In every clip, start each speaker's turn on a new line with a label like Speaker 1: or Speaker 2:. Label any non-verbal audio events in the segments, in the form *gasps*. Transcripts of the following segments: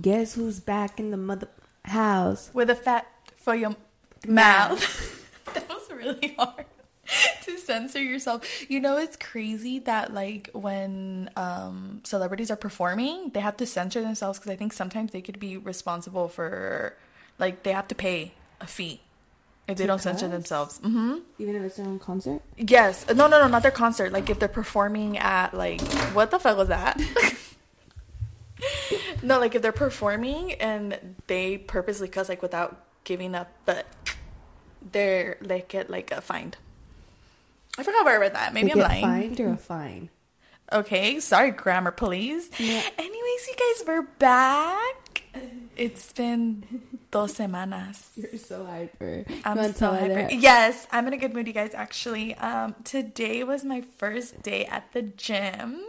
Speaker 1: Guess who's back in the mother house?
Speaker 2: with a fat for your mouth. *laughs* that was really hard *laughs* to censor yourself. You know, it's crazy that like when um, celebrities are performing, they have to censor themselves because I think sometimes they could be responsible for like they have to pay a fee if they don't censor themselves. hmm
Speaker 1: Even if it's their own concert?
Speaker 2: Yes. No, no, no, not their concert. Like if they're performing at like what the fuck was that? *laughs* no, like if they're performing and they purposely cuss like without giving up, but they're they get like a fined. I forgot where I read that. Maybe
Speaker 1: They
Speaker 2: I'm
Speaker 1: get
Speaker 2: lying.
Speaker 1: fined or a fine?
Speaker 2: Okay, sorry, grammar police.
Speaker 1: Yeah.
Speaker 2: Anyways, you guys, we're back. It's been dos semanas.
Speaker 1: You're so hyper.
Speaker 2: I'm so hyper. Yes, I'm in a good mood, you guys. Actually, um, today was my first day at the gym.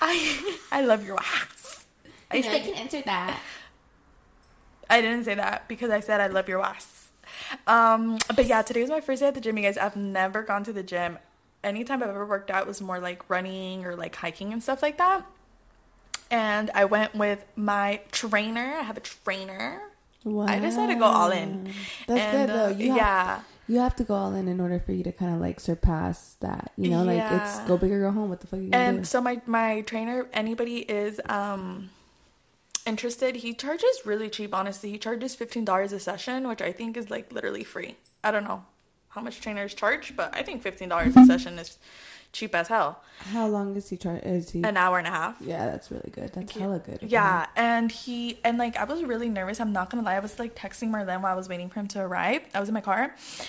Speaker 2: I *laughs* I love your ass. I,
Speaker 1: Yeah, I can answer that.
Speaker 2: I didn't say that because I said I love your ass. Um, but yeah, today was my first day at the gym, you guys. I've never gone to the gym. Anytime I've ever worked out was more like running or like hiking and stuff like that. And I went with my trainer. I have a trainer. I decided to go all in.
Speaker 1: That's
Speaker 2: And,
Speaker 1: good though.
Speaker 2: uh,
Speaker 1: You have,
Speaker 2: yeah.
Speaker 1: You have to go all in in order for you to kind of like surpass that. You know, like it's go big or go home. What the fuck are you gonna do?
Speaker 2: and so my my trainer anybody is um interested he charges really cheap honestly he charges $15 a session which i think is like literally free i don't know how much trainers charge but i think $15 a *laughs* session is cheap as hell
Speaker 1: How long is he trying? Is he?
Speaker 2: an hour and a half
Speaker 1: yeah, that's really good. That's hella good. Okay.
Speaker 2: yeah and he and like i was really nervous i'm not gonna lie i was like texting marlene while i was waiting for him to arrive i was in my car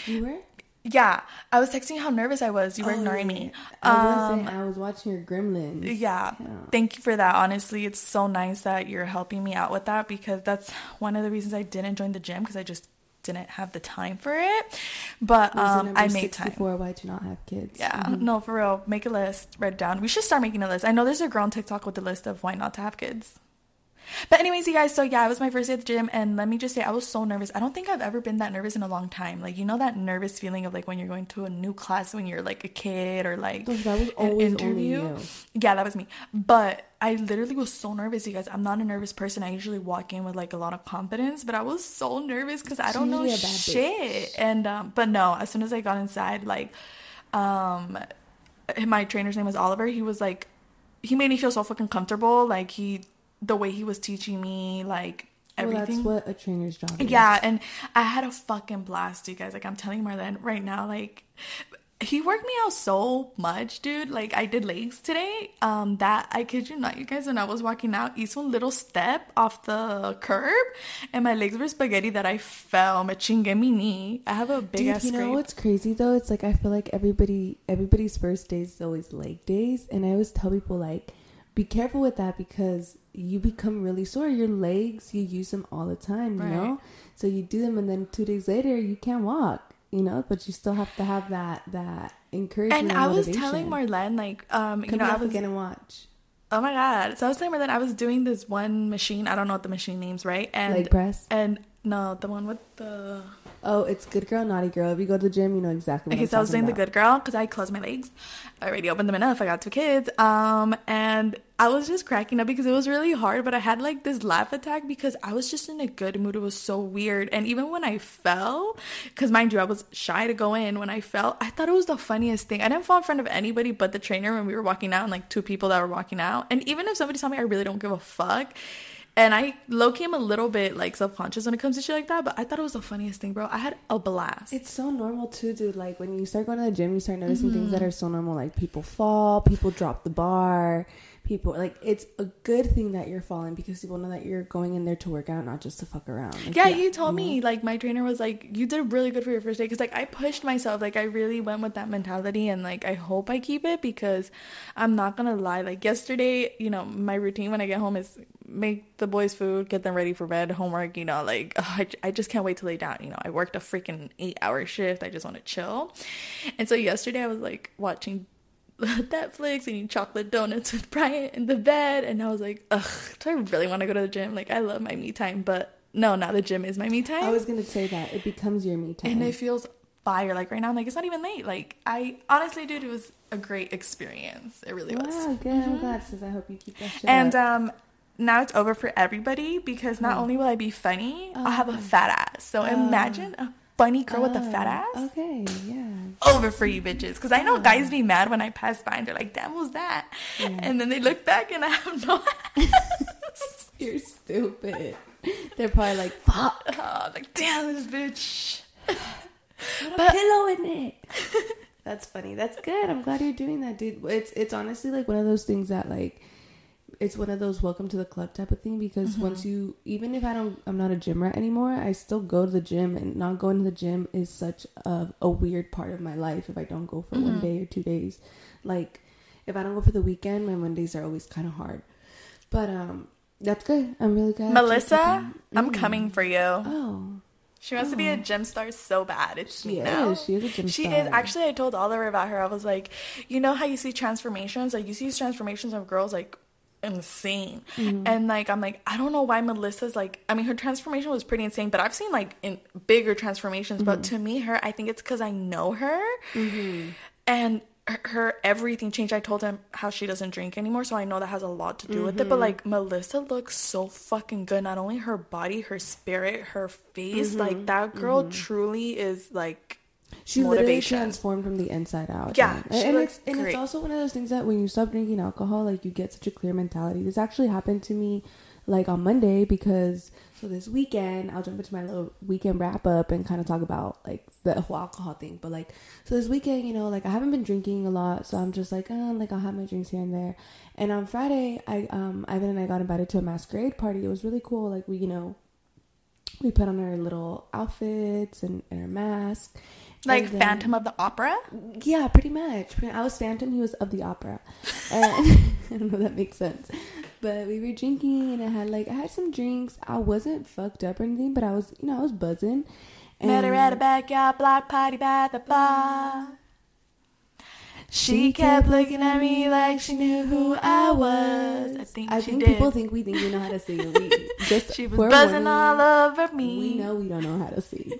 Speaker 1: You were?
Speaker 2: yeah i was texting how nervous i was you were
Speaker 1: Oh,
Speaker 2: ignoring me
Speaker 1: I
Speaker 2: um.
Speaker 1: I was watching your Gremlins.
Speaker 2: Yeah.
Speaker 1: Yeah.
Speaker 2: Thank you for that. Honestly, it's so nice that you're helping me out with that because that's one of the reasons I didn't join the gym because I just didn't have the time for it. But um, I made time.
Speaker 1: 64, Why do you not have kids?
Speaker 2: Yeah,
Speaker 1: Mhm.
Speaker 2: no, for real. Make a list, write it down. We should start making a list. I know there's a girl on TikTok with the list of why not to have kids. But anyways, you guys, so yeah, it was my first day at the gym, and let me just say, I was so nervous. I don't think I've ever been that nervous in a long time. Like you know that nervous feeling of like when you're going to a new class when you're like a kid or like
Speaker 1: that was
Speaker 2: an
Speaker 1: always only you.
Speaker 2: Yeah, that was me. But I literally was so nervous, you guys. I'm not a nervous person. I usually walk in with like a lot of confidence, but I was so nervous because I don't know
Speaker 1: usually a bad
Speaker 2: shit. And um, but no, as soon as I got inside, like, um, my trainer's name was Oliver. He was like, he made me feel so fucking comfortable. Like he, the way he was teaching me, like
Speaker 1: Well,
Speaker 2: everything.
Speaker 1: that's what a trainer's job is.
Speaker 2: Yeah, and I had a fucking blast, you guys. Like I'm telling Marlene right now, like he worked me out so much, dude. Like I did legs today. Um, that I kid you not, you guys. When I was walking out, each one little step off the curb, and my legs were spaghetti that I fell. Me chingue mi knee. I have a big
Speaker 1: Dude,
Speaker 2: ass
Speaker 1: you know
Speaker 2: scrape.
Speaker 1: what's crazy though? It's like I feel like everybody, everybody's first days is always leg days, and I always tell people like, be careful with that because you become really sore. Your legs, you use them all the time, you
Speaker 2: Right.
Speaker 1: know. So you do them, and then two days later, you can't walk, you know. But you still have to have that that encouragement.
Speaker 2: And I was telling Marlene, like, um, you know, I was
Speaker 1: and watch
Speaker 2: Oh my god! So I was telling that I was doing this one machine. I don't know what the machine name's right. And
Speaker 1: leg press.
Speaker 2: and no, the one with the
Speaker 1: Oh, it's good girl, naughty girl. If you go to the gym, you know exactly. What
Speaker 2: Okay,
Speaker 1: I'm
Speaker 2: so I was doing the good girl because I closed my legs. I already opened them enough. I got two kids. Um, and I was just cracking up because it was really hard, but I had like this laugh attack because I was just in a good mood. It was so weird. And even when I fell, because mind you, I was shy to go in. When I fell, I thought it was the funniest thing. I didn't fall in front of anybody but the trainer when we were walking out and like two people that were walking out. And even if somebody saw me, I really don't give a fuck. And I low key am a little bit like self conscious when it comes to shit like that, but I thought it was the funniest thing, bro. I had a blast.
Speaker 1: It's so normal too, dude. Like when you start going to the gym, you start noticing
Speaker 2: Mm-hmm.
Speaker 1: things that are so normal. Like people fall, people drop the bar, people like it's a good thing that you're falling because people know that you're going in there to work out, not just to fuck around. Like,
Speaker 2: yeah, you told me like my trainer was like you did really good for your first day because like I pushed myself like I really went with that mentality and like I hope I keep it because I'm not gonna lie like yesterday you know my routine when I get home is make the boys food get them ready for bed homework you know like ugh, *sighs* I, I just can't wait to lay down you know. I worked a freaking eight hour shift. I just want to chill. And so yesterday I was like watching *laughs* Netflix eating chocolate donuts with Bryant in the bed and I was like ugh do I really want to go to the gym? Like I love my me time but no now the gym is my me time.
Speaker 1: I was gonna say that. It becomes your me time.
Speaker 2: and it feels fire. Like right now I'm like it's not even late. Like I honestly dude it was a great experience. It really was.
Speaker 1: Wow, good. I'm glad, sis. I hope you keep that shit
Speaker 2: and
Speaker 1: up.
Speaker 2: um now it's over for everybody because not
Speaker 1: Oh.
Speaker 2: only will I be funny, I'll have a
Speaker 1: Oh.
Speaker 2: fat ass. So
Speaker 1: Oh.
Speaker 2: imagine a funny girl with a fat
Speaker 1: Oh,
Speaker 2: ass.
Speaker 1: Okay, yeah.
Speaker 2: Over for you bitches. Because I know
Speaker 1: Oh.
Speaker 2: guys be mad when I pass by and they're like, damn, who's that?
Speaker 1: Yeah.
Speaker 2: And then they look back and I have no *laughs* ass.
Speaker 1: You're stupid. They're probably like, fuck, *laughs*
Speaker 2: oh, like, damn, this bitch.
Speaker 1: put a pillow in it. That's funny. That's good. I'm glad you're doing that, dude. It's it's honestly like one of those things that like it's one of those welcome to the club type of thing because
Speaker 2: Mm-hmm.
Speaker 1: once you even if I don't I'm not a gym rat anymore, I still go to the gym and not going to the gym is such a, a weird part of my life if I don't go for one
Speaker 2: Mhm.
Speaker 1: day or two days. Like if I don't go for the weekend, my Mondays are always kind of hard. But um that's good. I'm really glad. you're
Speaker 2: Melissa,
Speaker 1: taking-
Speaker 2: I'm
Speaker 1: Mm.
Speaker 2: coming for you.
Speaker 1: Oh,
Speaker 2: She wants to be a
Speaker 1: Oh.
Speaker 2: gym star so bad. It's
Speaker 1: she
Speaker 2: now.
Speaker 1: is. She is a gym
Speaker 2: She
Speaker 1: star.
Speaker 2: is actually. I told Oliver about her. I was like, you know how you see transformations? Like you see these transformations of girls like insane,
Speaker 1: Mhm.
Speaker 2: and like I'm like I don't know why Melissa's like. I mean, her transformation was pretty insane, but I've seen like in bigger transformations. But
Speaker 1: Mm-hmm.
Speaker 2: to me, her, I think it's because I know her,
Speaker 1: Mhm.
Speaker 2: and her, her everything changed. I told him how she doesn't drink anymore, so I know that has a lot to do with it. But
Speaker 1: Mhm.
Speaker 2: like Melissa looks so fucking good. Not only her body, her spirit, her face. Like
Speaker 1: Mhm.
Speaker 2: that girl
Speaker 1: Mhm.
Speaker 2: truly is like
Speaker 1: She literally transformed from the inside out.
Speaker 2: Yeah,
Speaker 1: and
Speaker 2: looks
Speaker 1: it's and
Speaker 2: great.
Speaker 1: it's also one of those things that when you stop drinking alcohol, like you get such a clear mentality. This actually happened to me, like on Monday because so this weekend I'll jump into my little weekend wrap up and kind of talk about like the whole alcohol thing. But like so this weekend, you know, like I haven't been drinking a lot, so I'm just like, oh, like I'll have my drinks here and there. And on Friday, I um Ivan and I got invited to a masquerade party. It was really cool. Like we, you know. We put on our little outfits and, and our mask.
Speaker 2: Like
Speaker 1: then-
Speaker 2: Phantom of the Opera.
Speaker 1: yeah, pretty much. I was Phantom, he was of the opera. *laughs* And *laughs* I don't know if that makes sense. But we were drinking and I had like I had some drinks. I wasn't fucked up or anything, but I was you know, I was buzzing.
Speaker 2: Met her at a backyard block party by the bar. She kept looking at me like she knew who I was. I think
Speaker 1: I
Speaker 2: she
Speaker 1: think
Speaker 2: did.
Speaker 1: people think we think we know how to sing. We *laughs* just
Speaker 2: she was buzzing
Speaker 1: warning,
Speaker 2: all over me.
Speaker 1: We know we don't know how to sing.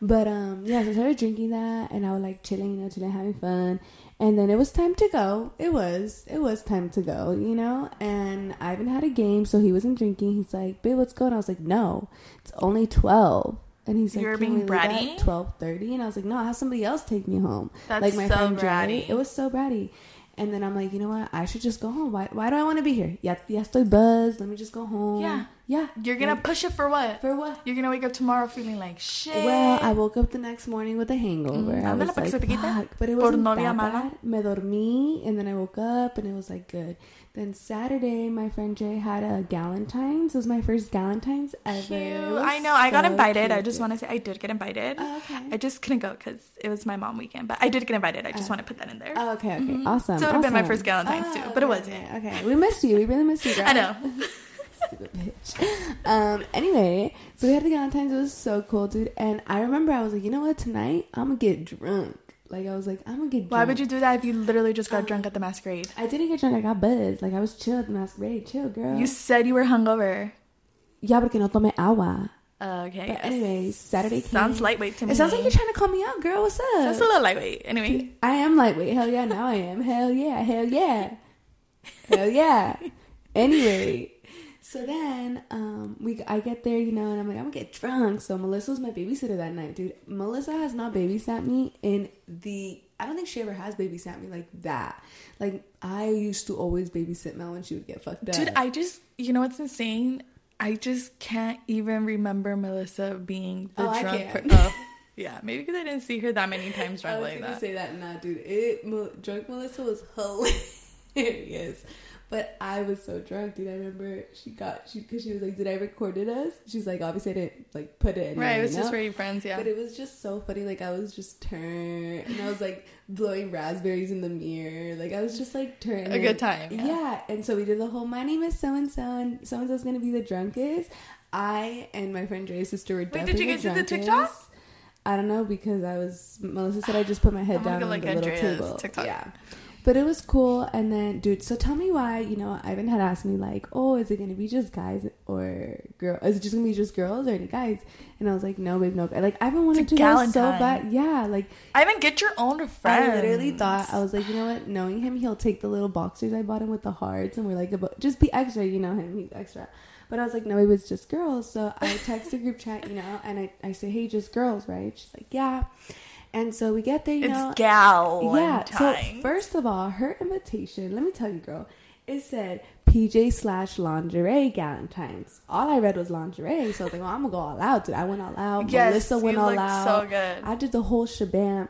Speaker 1: But um yeah, so I started drinking that and I was like chilling, you know, chilling, having fun. And then it was time to go. It was. It was time to go, you know? And Ivan had a game, so he wasn't drinking. He's like, babe, let's go. And I was like, no, it's only 12. And he's like,
Speaker 2: You were
Speaker 1: "Can
Speaker 2: being
Speaker 1: leave at
Speaker 2: bratty?
Speaker 1: 12.30? And I was like, no, I'll have somebody else take me home.
Speaker 2: That's
Speaker 1: like my
Speaker 2: so
Speaker 1: friend Jay.
Speaker 2: bratty.
Speaker 1: It was so bratty. And then I'm like, you know what? I should just go home. Why, why do I want to be here? Ya, ya estoy buzzed. Let me just go home.
Speaker 2: Yeah.
Speaker 1: Yeah.
Speaker 2: You're gonna push it for what?
Speaker 1: For what?
Speaker 2: You're gonna wake up tomorrow feeling like shit.
Speaker 1: Well, I woke up the next morning with a hangover.
Speaker 2: Mm,
Speaker 1: I was
Speaker 2: para que se
Speaker 1: like, fuck. But it wasn't
Speaker 2: novia
Speaker 1: that
Speaker 2: mala.
Speaker 1: bad. Me dormí, and then I woke up, and it was like good. Then Saturday, my friend Jay had a Galentine's. It was my first Galentine's ever.
Speaker 2: Cute. I know. I got
Speaker 1: so
Speaker 2: invited. I just want to say I did get invited.
Speaker 1: Oh, okay.
Speaker 2: I just couldn't go because it was my mom weekend, but I did get invited. I just
Speaker 1: Oh.
Speaker 2: want to put that in there.
Speaker 1: Oh, okay, okay,
Speaker 2: Mhm.
Speaker 1: awesome.
Speaker 2: So it would've been my first Galentine's too,
Speaker 1: Oh,
Speaker 2: but it wasn't.
Speaker 1: Okay, okay. we missed you. We really missed you, girl.
Speaker 2: I know. *laughs*
Speaker 1: Stupid bitch. Um. Anyway, so we had the Galentine's. It was so cool, dude. And I remember I was like, you know what? Tonight I'm gonna get drunk. Like I was like, I'm gonna get.
Speaker 2: Why would you do that if you literally just got
Speaker 1: Um,
Speaker 2: drunk at the masquerade?
Speaker 1: I didn't get drunk. I got buzzed. Like I was chill at the masquerade. Chill, girl.
Speaker 2: You said you were hungover.
Speaker 1: yeah, porque no tomé agua.
Speaker 2: Uh, okay.
Speaker 1: But anyways, Saturday came.
Speaker 2: sounds lightweight to me.
Speaker 1: It sounds like you're trying to call me out, girl. What's up?
Speaker 2: Sounds a little lightweight. Anyway,
Speaker 1: I am lightweight. Hell yeah, now I am. Hell yeah, hell yeah, hell yeah. *laughs* Anyway, so then um, we I get there, you know, and I'm like, I'm gonna get drunk. So Melissa was my babysitter that night, dude. Melissa has not babysat me in the. I don't think she ever has babysat me like that. Like I used to always babysit Mel when she would get fucked up.
Speaker 2: dude, I just you know what's insane? I just can't even remember Melissa being the
Speaker 1: Oh,
Speaker 2: drunk. per- oh, *laughs* yeah, maybe because I didn't see her that many times
Speaker 1: I was
Speaker 2: like
Speaker 1: gonna
Speaker 2: that.
Speaker 1: say that, nah, dude. It drunk Melissa was hilarious, but I was so drunk, dude. I remember she got she because she was like, "Did I record it us?" She's like, "Obviously, I didn't like put it." Anywhere,
Speaker 2: right, it was just for your friends. Yeah.
Speaker 1: But it was just so funny. Like I was just turned, and I was like blowing raspberries in the mirror. Like I was just like turned.
Speaker 2: A good time,
Speaker 1: Yeah.
Speaker 2: yeah.
Speaker 1: And so we did the whole. My name is so and so, and so and so's gonna be the drunkest. I and my friend Dre's sister were
Speaker 2: Wait, did you guys do the. TikTok?
Speaker 1: I don't know because I was Melissa said I just put my head
Speaker 2: I'm
Speaker 1: down on
Speaker 2: look
Speaker 1: the
Speaker 2: at
Speaker 1: little table.
Speaker 2: TikTok.
Speaker 1: Yeah. But it was cool. And then, dude, so tell me why, you know, Ivan had asked me, like, oh, is it going to be just guys or girls? Is it just going to be just girls or any guys? And I was like, no, babe, no. Like, Ivan wanted to go so bad. Yeah. Like,
Speaker 2: Ivan, get your own friend.
Speaker 1: I literally thought, I was like, you know what? Knowing him, he'll take the little boxers I bought him with the hearts. And we're like, just be extra. You know him. He's extra. But I was like, no, it was just girls. So I text the group chat, you know, and I, I say, hey, just girls, right? She's like, yeah. And so we get there, you
Speaker 2: it's
Speaker 1: know.
Speaker 2: gal.
Speaker 1: Yeah. So first of all, her invitation, let me tell you, girl, it said PJ slash lingerie Galentine's. All I read was lingerie, so I was like, well, I'm gonna go all out. Dude. I went all out. Yes, Melissa went all out.
Speaker 2: So good.
Speaker 1: I did the whole shabam.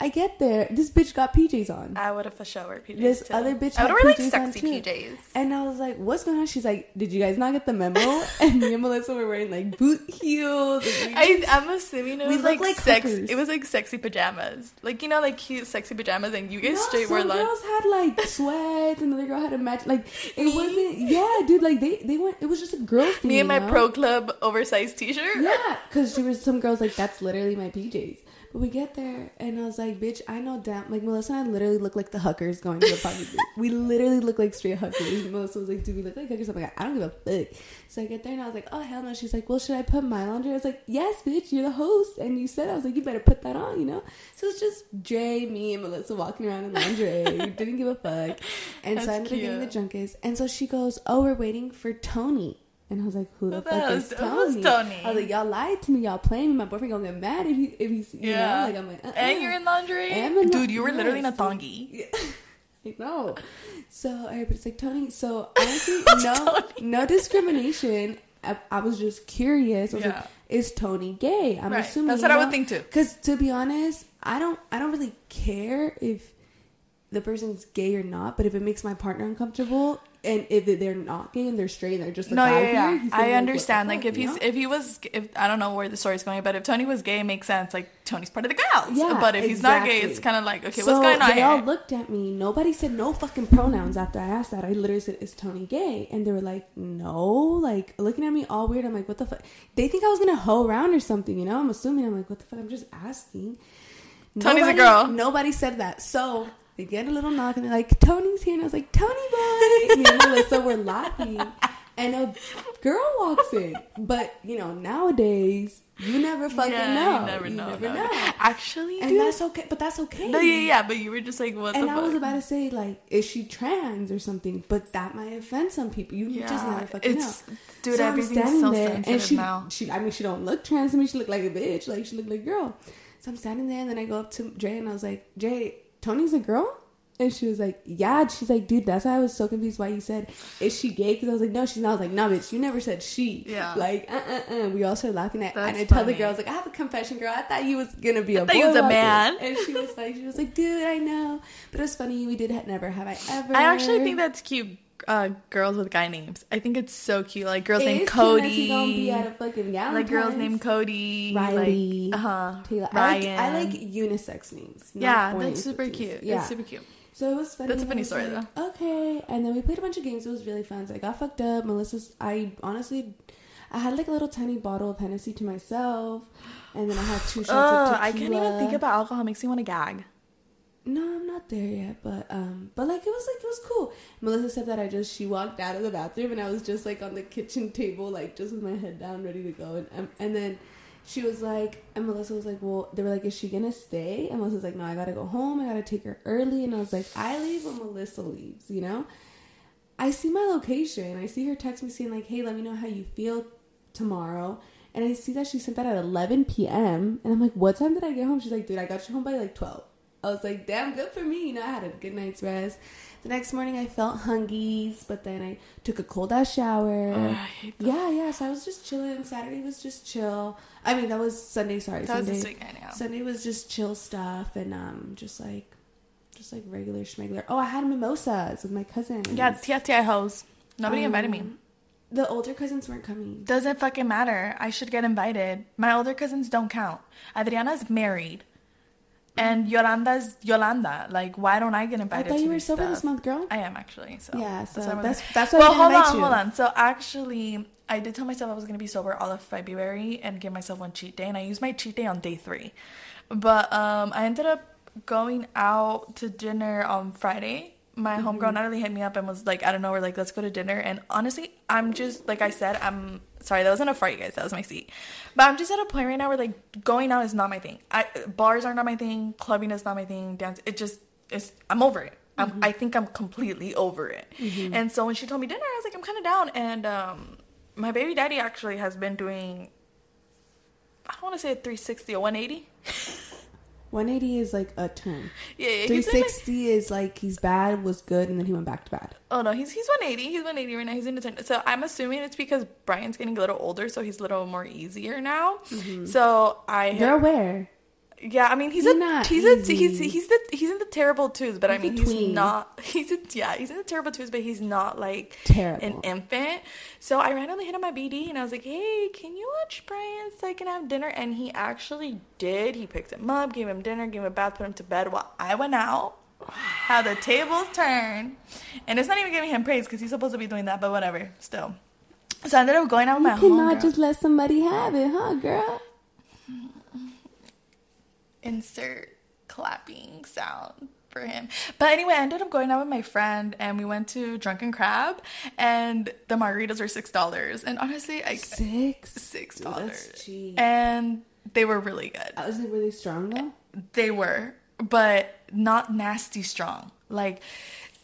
Speaker 1: I get there. This bitch got PJs on.
Speaker 2: I would have for sure PJs.
Speaker 1: This
Speaker 2: too.
Speaker 1: other bitch.
Speaker 2: I would have like sexy PJs.
Speaker 1: And I was like, "What's going on?" She's like, "Did you guys not get the memo?" *laughs* and me and Melissa were wearing like boot heels.
Speaker 2: I, am assuming it was like, like sex. It was like sexy pajamas, like you know, like cute sexy pajamas, and you guys no, straight
Speaker 1: were
Speaker 2: like.
Speaker 1: girls had like *laughs* sweats, and another girl had a match. Like it wasn't. Yeah, dude. Like they they went. It was just a girl thing.
Speaker 2: Me and my
Speaker 1: know?
Speaker 2: pro club oversized T-shirt.
Speaker 1: Yeah, because there was some girls like that's literally my PJs. We get there, and I was like, bitch, I know damn. Like, Melissa and I literally look like the hookers going to the party. *laughs* we literally look like straight hookers. Melissa was like, do we look like hookers? I'm like, I don't give a fuck. So I get there, and I was like, oh, hell no. She's like, well, should I put my laundry? I was like, yes, bitch, you're the host. And you said, I was like, you better put that on, you know? So it's just Dre, me, and Melissa walking around in lingerie. we didn't give a fuck. And *laughs* That's so I ended up getting the drunkest. And so she goes, oh, we're waiting for Tony. And I was like, who the fuck is Tony? Tony? I was like, y'all lied to me. Y'all playing me. My boyfriend gonna get mad if he if he's you yeah. know like I'm like uh-uh.
Speaker 2: and you're in lingerie, in dude. You were yes, literally in a thongy.
Speaker 1: Yeah. *laughs* no. *laughs* So everybody's like Tony. So honestly, *laughs* no no discrimination. I, I, was just curious. I was yeah. like, is Tony gay? I'm right. assuming
Speaker 2: that's what know? I would think too.
Speaker 1: Because to be honest, I don't I don't really care if the person's gay or not. But if it makes my partner uncomfortable, and if they're not gay and they're straight and they're just like no, yeah, yeah.
Speaker 2: I understand. Like, if he's know? if he was if I don't know where the story's going, but if Tony was gay, it makes sense. Like Tony's part of the crowd. Yeah, but if exactly. he's not gay, it's kind of like okay, so what's going on
Speaker 1: they
Speaker 2: here?
Speaker 1: all looked at me. Nobody said no fucking pronouns after I asked that. I literally said, "Is Tony gay?" And they were like, "No." Like looking at me all weird. I'm like, "What the fuck?" They think I was gonna hoe around or something. You know? I'm assuming. I'm like, "What the fuck?" I'm just asking.
Speaker 2: Tony's nobody, a girl.
Speaker 1: Nobody said that. So they get a little knock and they're like, Tony's here. And I was like, Tony boy. *laughs* Me and Melissa were laughing. And a girl walks in. But, you know, nowadays, you never fucking yeah, know. You never you know. Never know.
Speaker 2: Actually,
Speaker 1: and dude, that's okay. But that's okay.
Speaker 2: No, yeah, yeah. But you were just like, what?
Speaker 1: And I
Speaker 2: fuck?
Speaker 1: was about to say, like, is she trans or something? But that might offend some people. You yeah, just never fucking it's, know.
Speaker 2: Dude, so everything's so there, sensitive
Speaker 1: and she,
Speaker 2: now.
Speaker 1: She, I mean, she don't look trans to me. She looked like a bitch. Like she looked like a girl. So I'm standing there, and then I go up to Jay, and I was like, Jay, Tony's a girl. And she was like, yeah. She's like, dude, that's why I was so confused why you said, is she gay? Because I was like, no, she's not. I was like, no, bitch, you never said she.
Speaker 2: Yeah.
Speaker 1: Like, uh, uh, uh. We all started laughing at. And I tell the girl, I was like, I have a confession, girl. I thought you was gonna be a I
Speaker 2: boy. was a man.
Speaker 1: And she was like, she was like, dude, I know, but it was funny. We did never have I ever.
Speaker 2: I actually think that's cute. Uh, girls with guy names. I think it's so cute. Like girls it named Cody. like girls named Cody.
Speaker 1: Riley.
Speaker 2: Like, uh huh.
Speaker 1: Taylor. Ryan. I like, I like unisex names.
Speaker 2: Yeah, that's super cute. Yeah. It's super cute.
Speaker 1: So it was funny.
Speaker 2: That's a funny story like,
Speaker 1: though. Okay, and then we played a bunch of games. It was really fun. So I got fucked up. Melissa's. I honestly, I had like a little tiny bottle of Hennessy to myself, and then I had two shots of tequila.
Speaker 2: I can't even think about alcohol. It makes me want to gag.
Speaker 1: No, I'm not there yet, but um, but like it was like it was cool. Melissa said that I just she walked out of the bathroom and I was just like on the kitchen table, like just with my head down, ready to go, and um, and then she was like, and Melissa was like, well, they were like, is she gonna stay? And Melissa was like, no, I gotta go home. I gotta take her early. And I was like, I leave when Melissa leaves, you know? I see my location. I see her text me saying, like, hey, let me know how you feel tomorrow. And I see that she sent that at 11 p.m. And I'm like, what time did I get home? She's like, dude, I got you home by like 12. I was like, damn, good for me. You know, I had a good night's rest. The next morning, I felt hungies, but then I took a cold ass shower. Oh, yeah, yeah. So I was just chilling. Saturday was just chill. I mean, that was Sunday. Sorry,
Speaker 2: that
Speaker 1: Sunday.
Speaker 2: Was weekend, yeah.
Speaker 1: Sunday was just chill stuff and um, just like, just like regular schmegler. Oh, I had mimosas with my cousins.
Speaker 2: Yeah, tia hoes. Nobody um, invited me.
Speaker 1: The older cousins weren't coming.
Speaker 2: Doesn't fucking matter. I should get invited. My older cousins don't count. Adriana's married. And Yolanda's Yolanda. Like, why don't I get invited?
Speaker 1: I thought
Speaker 2: you
Speaker 1: were
Speaker 2: sober
Speaker 1: this month, girl.
Speaker 2: I am actually. So
Speaker 1: yeah, so that's that's, that's why.
Speaker 2: Well, hold on, you. hold on. So actually, I did tell myself I was gonna be sober all of February and give myself one cheat day, and I used my cheat day on day three. But um, I ended up going out to dinner on Friday. My
Speaker 1: Mm-hmm.
Speaker 2: homegirl Natalie hit me up and was like, out of nowhere, like, let's go to dinner. And honestly, I'm just, like I said, I'm sorry, that wasn't a fart, you guys. That was my seat. But I'm just at a point right now where, like, going out is not my thing. I Bars are not my thing. Clubbing is not my thing. Dance, it just, is. I'm over it. I'm,
Speaker 1: Mm-hmm.
Speaker 2: I think I'm completely over it. And so when she told me dinner, I was like, I'm kind of down. And um, my baby daddy actually has been doing, I don't want to say a 360 or 180. *laughs*
Speaker 1: 180 is like a turn.
Speaker 2: Yeah, yeah. he's been, like-
Speaker 1: 360 is like he's bad, was good, and then he went back to bad.
Speaker 2: Oh no, he's he's 180. He's 180 right now. He's in the turn. So I'm assuming it's because Brian's getting a little older, so he's a little more easier now. Mm-hmm. So I
Speaker 1: You're aware.
Speaker 2: Yeah, I mean he's
Speaker 1: He's
Speaker 2: a
Speaker 1: not
Speaker 2: he's a he's he's the he's in the terrible twos, but I
Speaker 1: He's a
Speaker 2: mean he's not *laughs* he's a, yeah he's in the terrible twos, but he's not like
Speaker 1: Terrible.
Speaker 2: an infant. So I randomly hit on my BD and I was like, hey, can you watch Brian so I can have dinner? And he actually did. He picked him up, gave him dinner, gave him a bath, put him to bed while I went out. How the tables turn, and it's not even giving him praise because he's supposed to be doing that, but whatever. Still, so I ended up going out with
Speaker 1: You
Speaker 2: my
Speaker 1: cannot
Speaker 2: homegirl.
Speaker 1: just let somebody have it, huh, girl?
Speaker 2: Insert clapping sound for him. But anyway, I ended up going out with my friend and we went to Drunken Crab and the margaritas were six dollars. And honestly, like
Speaker 1: Six.
Speaker 2: six dollars. And they were really good.
Speaker 1: Uh, is it really strong though?
Speaker 2: They were, but not nasty strong. Like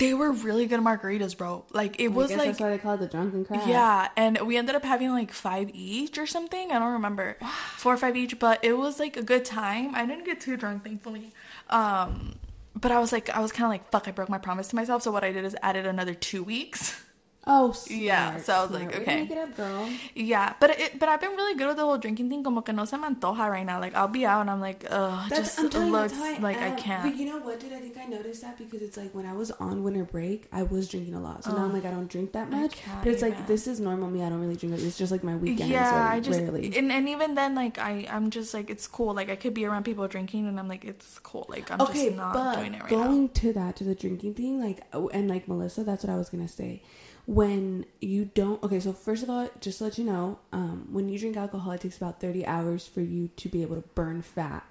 Speaker 2: they were really good margaritas, bro. Like it was like
Speaker 1: that's why they call it the drunken crab.
Speaker 2: yeah, and we ended up having like five each or something. I don't remember, *sighs* four or five each, but it was like a good time. I didn't get too drunk, thankfully. Um, but I was like, I was kind of like, fuck, I broke my promise to myself. So what I did is added another two weeks. *laughs*
Speaker 1: Oh, smart,
Speaker 2: Yeah, so I was like,
Speaker 1: smart. To
Speaker 2: okay.
Speaker 1: Make it up, girl.
Speaker 2: Yeah, but it, but I've been really good with the whole drinking thing. Como que no se me antoja right now. Like I'll be out and I'm like, ugh, it just
Speaker 1: I'm telling you,
Speaker 2: looks
Speaker 1: that's how
Speaker 2: like I
Speaker 1: am.
Speaker 2: can't.
Speaker 1: But you know what, dude? I think I noticed that because it's like when I was on winter break, I was drinking a lot. So now I'm like, I don't drink that much. But it's like this is normal me. I don't really drink. It's just like my weekend.
Speaker 2: yeah,
Speaker 1: or
Speaker 2: I just
Speaker 1: rarely.
Speaker 2: and, and even then, like I I'm just like it's cool. Like I could be around people drinking and I'm like it's cool. Like I'm
Speaker 1: okay,
Speaker 2: just not
Speaker 1: but
Speaker 2: doing it right
Speaker 1: going
Speaker 2: now.
Speaker 1: to that to the drinking thing, like oh, and like Melissa, that's what I was gonna say. When you don't, okay, so first of all, just to let you know, um, when you drink alcohol, it takes about thirty hours for you to be able to burn fat.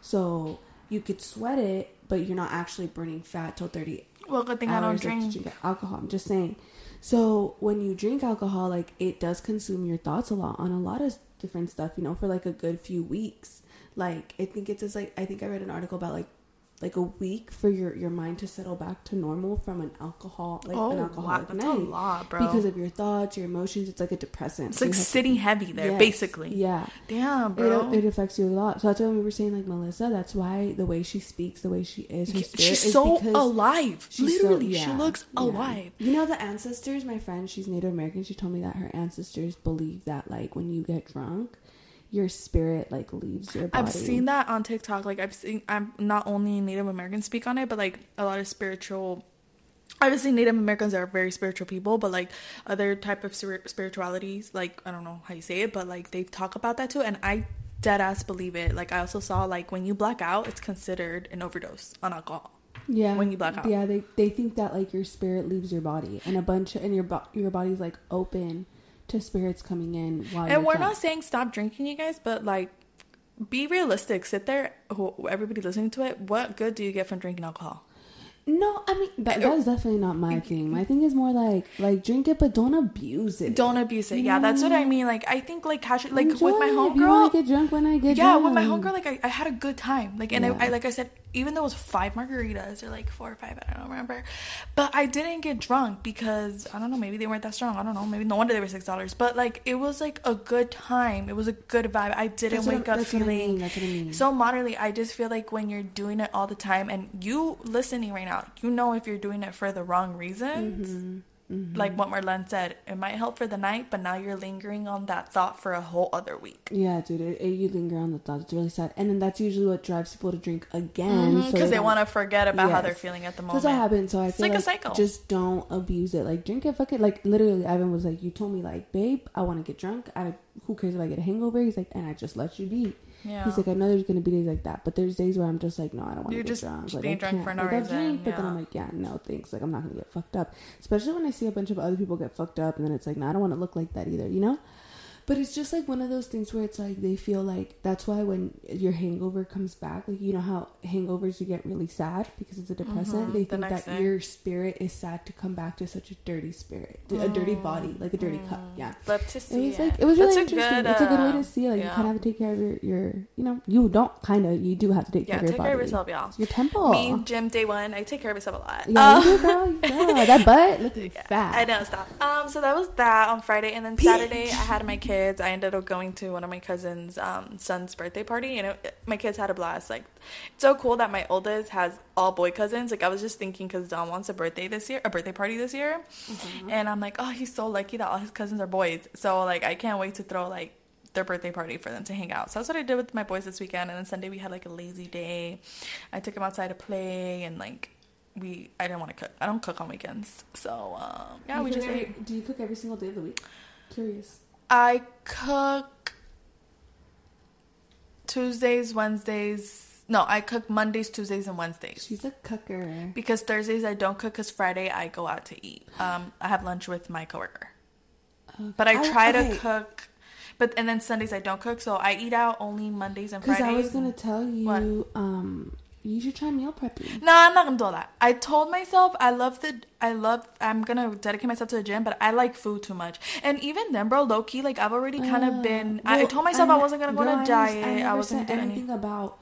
Speaker 1: So you could sweat it, but you're not actually burning fat till thirty
Speaker 2: Well, good thing I don't drink.
Speaker 1: drinking alcohol. I'm just saying. So when you drink alcohol, like it does consume your thoughts a lot on a lot of different stuff. You know, for like a good few weeks. Like I think it's just like I think I read an article about like like a week for your your mind to settle back to normal from an alcohol like
Speaker 2: Oh,
Speaker 1: an
Speaker 2: wow,
Speaker 1: alcoholic
Speaker 2: a
Speaker 1: night
Speaker 2: lot, bro.
Speaker 1: because of your thoughts, your emotions. It's like a depressant.
Speaker 2: It's
Speaker 1: So
Speaker 2: like
Speaker 1: have to-
Speaker 2: sitting heavy there,
Speaker 1: Yes,
Speaker 2: basically.
Speaker 1: Yeah.
Speaker 2: Damn,
Speaker 1: It,
Speaker 2: bro.
Speaker 1: it affects you a lot. So that's why we were saying like Melissa. That's why the way she speaks, the way she is, her spirit
Speaker 2: She's
Speaker 1: is
Speaker 2: so alive.
Speaker 1: She's so-
Speaker 2: Literally, she looks
Speaker 1: yeah.
Speaker 2: alive.
Speaker 1: You know the ancestors. My friend, she's Native American. She told me that her ancestors believe that like when you get drunk, your spirit like leaves your body.
Speaker 2: I've seen that on TikTok. Like I've seen, I'm not only Native Americans speak on it, but like a lot of spiritual. Obviously, Native Americans are very spiritual people, but like other type of spiritualities, like I don't know how you say it, but like they talk about that too, and I dead ass believe it. Like I also saw like when you black out, it's considered an overdose on alcohol.
Speaker 1: Yeah,
Speaker 2: when you black out.
Speaker 1: Yeah, they they think that like your spirit leaves your body, and a bunch and your bo- your body's like open to spirits coming in while.
Speaker 2: And we're
Speaker 1: drunk.
Speaker 2: not saying stop drinking, you guys, but like be realistic. Sit there, everybody listening to it. What good do you get from drinking alcohol?
Speaker 1: No, I mean that, that is definitely not my mm-hmm. thing. My thing is more like like drink it, but don't abuse it.
Speaker 2: Don't abuse it.
Speaker 1: You
Speaker 2: Yeah, that's what
Speaker 1: I
Speaker 2: I mean. Like I think like casual, like
Speaker 1: Enjoy
Speaker 2: with my
Speaker 1: it. If you
Speaker 2: homegirl.
Speaker 1: get drunk when I get
Speaker 2: Yeah,
Speaker 1: drunk.
Speaker 2: with my homegirl, like I, I had a good time. Like and
Speaker 1: Yeah.
Speaker 2: I, I like I said, even though it was five margaritas or like four or five, I don't remember. But I didn't get drunk because I don't know, maybe they weren't that strong. I don't know. Maybe no wonder they were six dollars. But like it was like a good time. It was a good vibe. I didn't
Speaker 1: That's
Speaker 2: wake
Speaker 1: I'm-
Speaker 2: up
Speaker 1: what I
Speaker 2: feeling
Speaker 1: mean, what I mean.
Speaker 2: so moderately. I just feel like when you're doing it all the time and you listening right now, you know if you're doing it for the wrong reasons.
Speaker 1: Mm-hmm. Mm-hmm.
Speaker 2: Like what Marlene said, it might help for the night, but now you're lingering on that thought for a whole other week.
Speaker 1: Yeah, dude, it, it, you linger on the thoughts. It's really sad, and then that's usually what drives people to drink again
Speaker 2: Because
Speaker 1: so
Speaker 2: they
Speaker 1: don't-
Speaker 2: want to forget about how they're feeling at the moment.
Speaker 1: That's what happened. So I
Speaker 2: It's
Speaker 1: feel
Speaker 2: like
Speaker 1: like,
Speaker 2: a cycle.
Speaker 1: just don't abuse it. Like drink it, fuck it. Like literally, Ivan was like, "You told me like, babe, I want to get drunk. I who cares if I get a hangover?" He's like, "And I just let you be."
Speaker 2: Yeah.
Speaker 1: He's like, "I know there's gonna be days like that, but there's days where I'm just like, no, I don't want to get
Speaker 2: just
Speaker 1: drunk.
Speaker 2: just
Speaker 1: Like,
Speaker 2: being
Speaker 1: I
Speaker 2: drunk
Speaker 1: can't.
Speaker 2: for no
Speaker 1: like, I'll
Speaker 2: reason, uh,
Speaker 1: drink, but then. I'm like, yeah, no, thanks. Like I'm not gonna get fucked up. Especially when I see a bunch of other people get fucked up, and then it's like, no, I don't want to look like that either. You know. But it's just like one of those things where it's like they feel like that's why when your hangover comes back, like you know how hangovers you get really sad because it's a depressant.
Speaker 2: Mhm,
Speaker 1: They think
Speaker 2: next
Speaker 1: that
Speaker 2: day.
Speaker 1: your spirit is sad to come back to such a dirty spirit, a dirty body, like a dirty cup.
Speaker 2: Mm.
Speaker 1: Yeah.
Speaker 2: Love to
Speaker 1: It
Speaker 2: see
Speaker 1: was like it was really interesting.
Speaker 2: good,
Speaker 1: it's a good way
Speaker 2: uh,
Speaker 1: to see it. Like you
Speaker 2: yeah.
Speaker 1: kind of have to take care of your, your you know, you don't kind of you do have to take
Speaker 2: Yeah,
Speaker 1: care of your
Speaker 2: take
Speaker 1: body.
Speaker 2: care of yourself, y'all.
Speaker 1: It's your temple.
Speaker 2: Me, gym day one. I take care of myself a lot.
Speaker 1: yeah,
Speaker 2: Um,
Speaker 1: you do, girl. Yeah, that butt looking *laughs* fat.
Speaker 2: I know, stop. Um, so that was that on Friday, and then Saturday I had my kids. I ended up going to one of my cousins' um, son's birthday party, and it, my kids had a blast. Like, it's so cool that my oldest has all boy cousins. Like, I was just thinking because Don wants a birthday this year, a birthday party this year,
Speaker 1: Mm-hmm.
Speaker 2: and I'm like, oh, he's so lucky that all his cousins are boys. So like, I can't wait to throw like their birthday party for them to hang out. So that's what I did with my boys this weekend. And then Sunday we had like a lazy day. I took them outside to play and like we I didn't want to cook. I don't cook on weekends. So um yeah,
Speaker 1: You
Speaker 2: we just
Speaker 1: every-. Do you cook every single day of the week? Curious.
Speaker 2: I cook Tuesdays, Wednesdays. No, I cook Mondays, Tuesdays, and Wednesdays.
Speaker 1: She's a cooker.
Speaker 2: Because Thursdays I don't cook because Friday I go out to eat. Um, I have lunch with my coworker. But I
Speaker 1: I-
Speaker 2: try
Speaker 1: okay.
Speaker 2: to cook. But and then Sundays I don't cook, so I eat out only Mondays and Fridays. Because.
Speaker 1: I was gonna tell you, um, you should try meal prepping.
Speaker 2: No, I'm not gonna do that. I told myself I love the I love I'm gonna dedicate myself to the gym, but I like food too much. And even then, bro, low key, like I've already kind of
Speaker 1: Uh,
Speaker 2: been. I, I told myself I,
Speaker 1: ne-
Speaker 2: wasn't gonna go on
Speaker 1: I
Speaker 2: a diet. I,
Speaker 1: never
Speaker 2: wasn't
Speaker 1: said anything
Speaker 2: anything.
Speaker 1: about.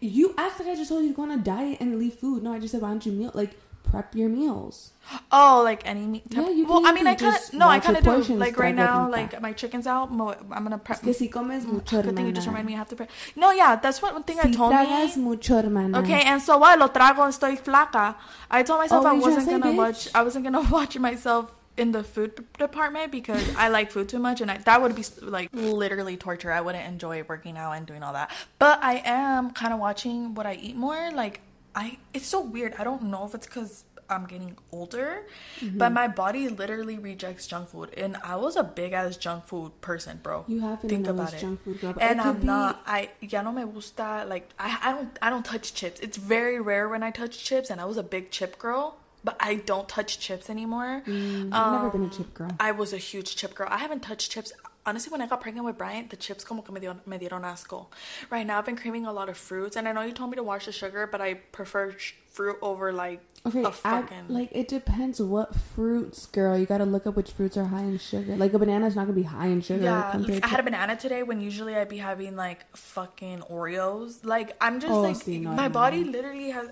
Speaker 1: You act like I just told you to go on a diet and leave food. No, I just said why don't you meal like prep your meals.
Speaker 2: Oh, like any meat. Type.
Speaker 1: Yeah, you
Speaker 2: well,
Speaker 1: can
Speaker 2: I mean, I kind of no, I kind of do. Like right now, like my chicken's out. mo- I'm gonna prep.
Speaker 1: Es que si comes mm, mucho,
Speaker 2: Good thing you just reminded me. I have to prep. No, yeah, that's what one thing I told
Speaker 1: tragas
Speaker 2: me.
Speaker 1: mucho, hermana.
Speaker 2: Okay, and so what? Lo trago and estoy flaca. I told myself
Speaker 1: Oh,
Speaker 2: I
Speaker 1: what you trying
Speaker 2: wasn't gonna
Speaker 1: bitch?
Speaker 2: watch. I wasn't gonna *laughs* watch myself in the food department because I like food too much, and I, that would be like literally torture. I wouldn't enjoy working out and doing all that. But I am kind of watching what I eat more. Like I, it's so weird. I don't know if it's because. I'm getting older,
Speaker 1: Mm-hmm.
Speaker 2: but my body literally rejects junk food, and I was a big ass junk food person, bro.
Speaker 1: You have
Speaker 2: Think about it.
Speaker 1: junk food girl,
Speaker 2: and
Speaker 1: it
Speaker 2: I'm
Speaker 1: be-
Speaker 2: not. I ya no me gusta. Like I, I don't I don't touch chips. It's very rare when I touch chips, and I was a big chip girl, but I don't touch chips anymore.
Speaker 1: Mm, I've never been a
Speaker 2: Um,
Speaker 1: chip girl.
Speaker 2: I was a huge chip girl. I haven't touched chips. Honestly, when I got pregnant with Bryant, the chips como que me, dio, me dieron asco. Right now, I've been craving a lot of fruits, and I know you told me to watch the sugar, but I prefer sh- fruit over like
Speaker 1: Okay,
Speaker 2: a
Speaker 1: I,
Speaker 2: fucking
Speaker 1: like it depends what fruits, girl. You gotta look up which fruits are high in sugar. Like a banana is not gonna be high in sugar.
Speaker 2: Yeah, I had a banana today when usually I'd be having like fucking Oreos. Like I'm just
Speaker 1: Oh,
Speaker 2: like
Speaker 1: see, no,
Speaker 2: my body literally has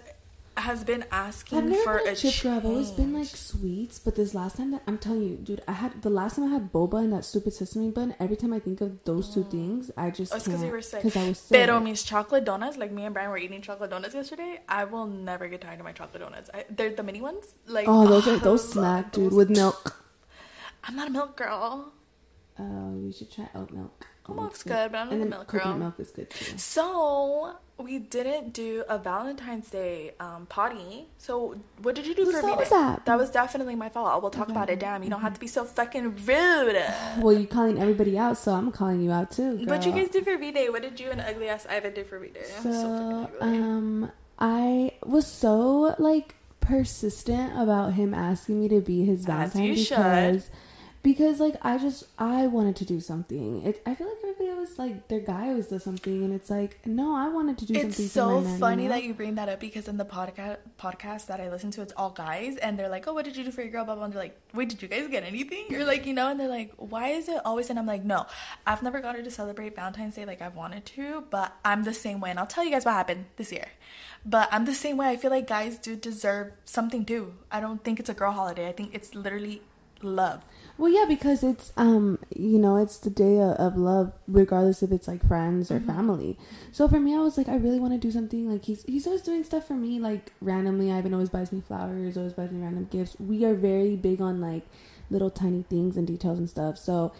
Speaker 2: has been asking
Speaker 1: I've never
Speaker 2: for
Speaker 1: been
Speaker 2: a
Speaker 1: a chip girl. I've always been like sweets, but this last time that I'm telling you, dude, I had the last time I had boba and that stupid sesame bun. Every time I think of those two things, I just
Speaker 2: Oh, it's
Speaker 1: can't
Speaker 2: because you were sick.
Speaker 1: because I was sick.
Speaker 2: Pero mis chocolate donuts, like me and Brian were eating chocolate donuts yesterday. I will never get tired of my chocolate donuts. I, they're the mini ones. Like
Speaker 1: oh, those
Speaker 2: ah,
Speaker 1: are those
Speaker 2: I
Speaker 1: smack, dude,
Speaker 2: those.
Speaker 1: with milk.
Speaker 2: I'm not a milk girl.
Speaker 1: Oh, you should try oat milk.
Speaker 2: Oat
Speaker 1: Milk's
Speaker 2: milk's good, but I'm not
Speaker 1: and
Speaker 2: a milk
Speaker 1: coconut
Speaker 2: girl.
Speaker 1: milk is good too.
Speaker 2: So we didn't do a Valentine's Day um, potty. So what did you do for me?
Speaker 1: that?
Speaker 2: That was definitely my fault. We'll talk about it. Damn, you don't have to be so fucking rude.
Speaker 1: Well, you're calling everybody out, so I'm calling you out too.
Speaker 2: What you guys do for V Day? What did you and ugly ass Ivan do for V Day? So
Speaker 1: So, um, I was so like persistent about him asking me to be his Valentine
Speaker 2: you should.
Speaker 1: Because like I just I wanted to do something. It, I feel like everybody always like their guy always does something, and it's like no, I wanted to do something.
Speaker 2: It's
Speaker 1: for my
Speaker 2: so
Speaker 1: man,
Speaker 2: funny
Speaker 1: you know?
Speaker 2: that you bring that up because in the podcast podcast that I listen to, it's all guys, and they're like, "Oh, what did you do for your girl?" Blah blah. And they're like, "Wait, did you guys get anything?" You're like, you know, and they're like, "Why is it always?" And I'm like, "No, I've never got her to celebrate Valentine's Day like I've wanted to, but I'm the same way." And I'll tell you guys what happened this year. But I'm the same way. I feel like guys do deserve something too. I don't think it's a girl holiday. I think it's literally love.
Speaker 1: Well, yeah, because it's um, you know, it's the day of, of love, regardless if it's like friends or
Speaker 2: Mhm.
Speaker 1: family. So for me, I was like, I really want to do something. Like he's he's always doing stuff for me, like randomly. Ivan always buys me flowers, always buys me random gifts. We are very big on like little tiny things and details and stuff. So.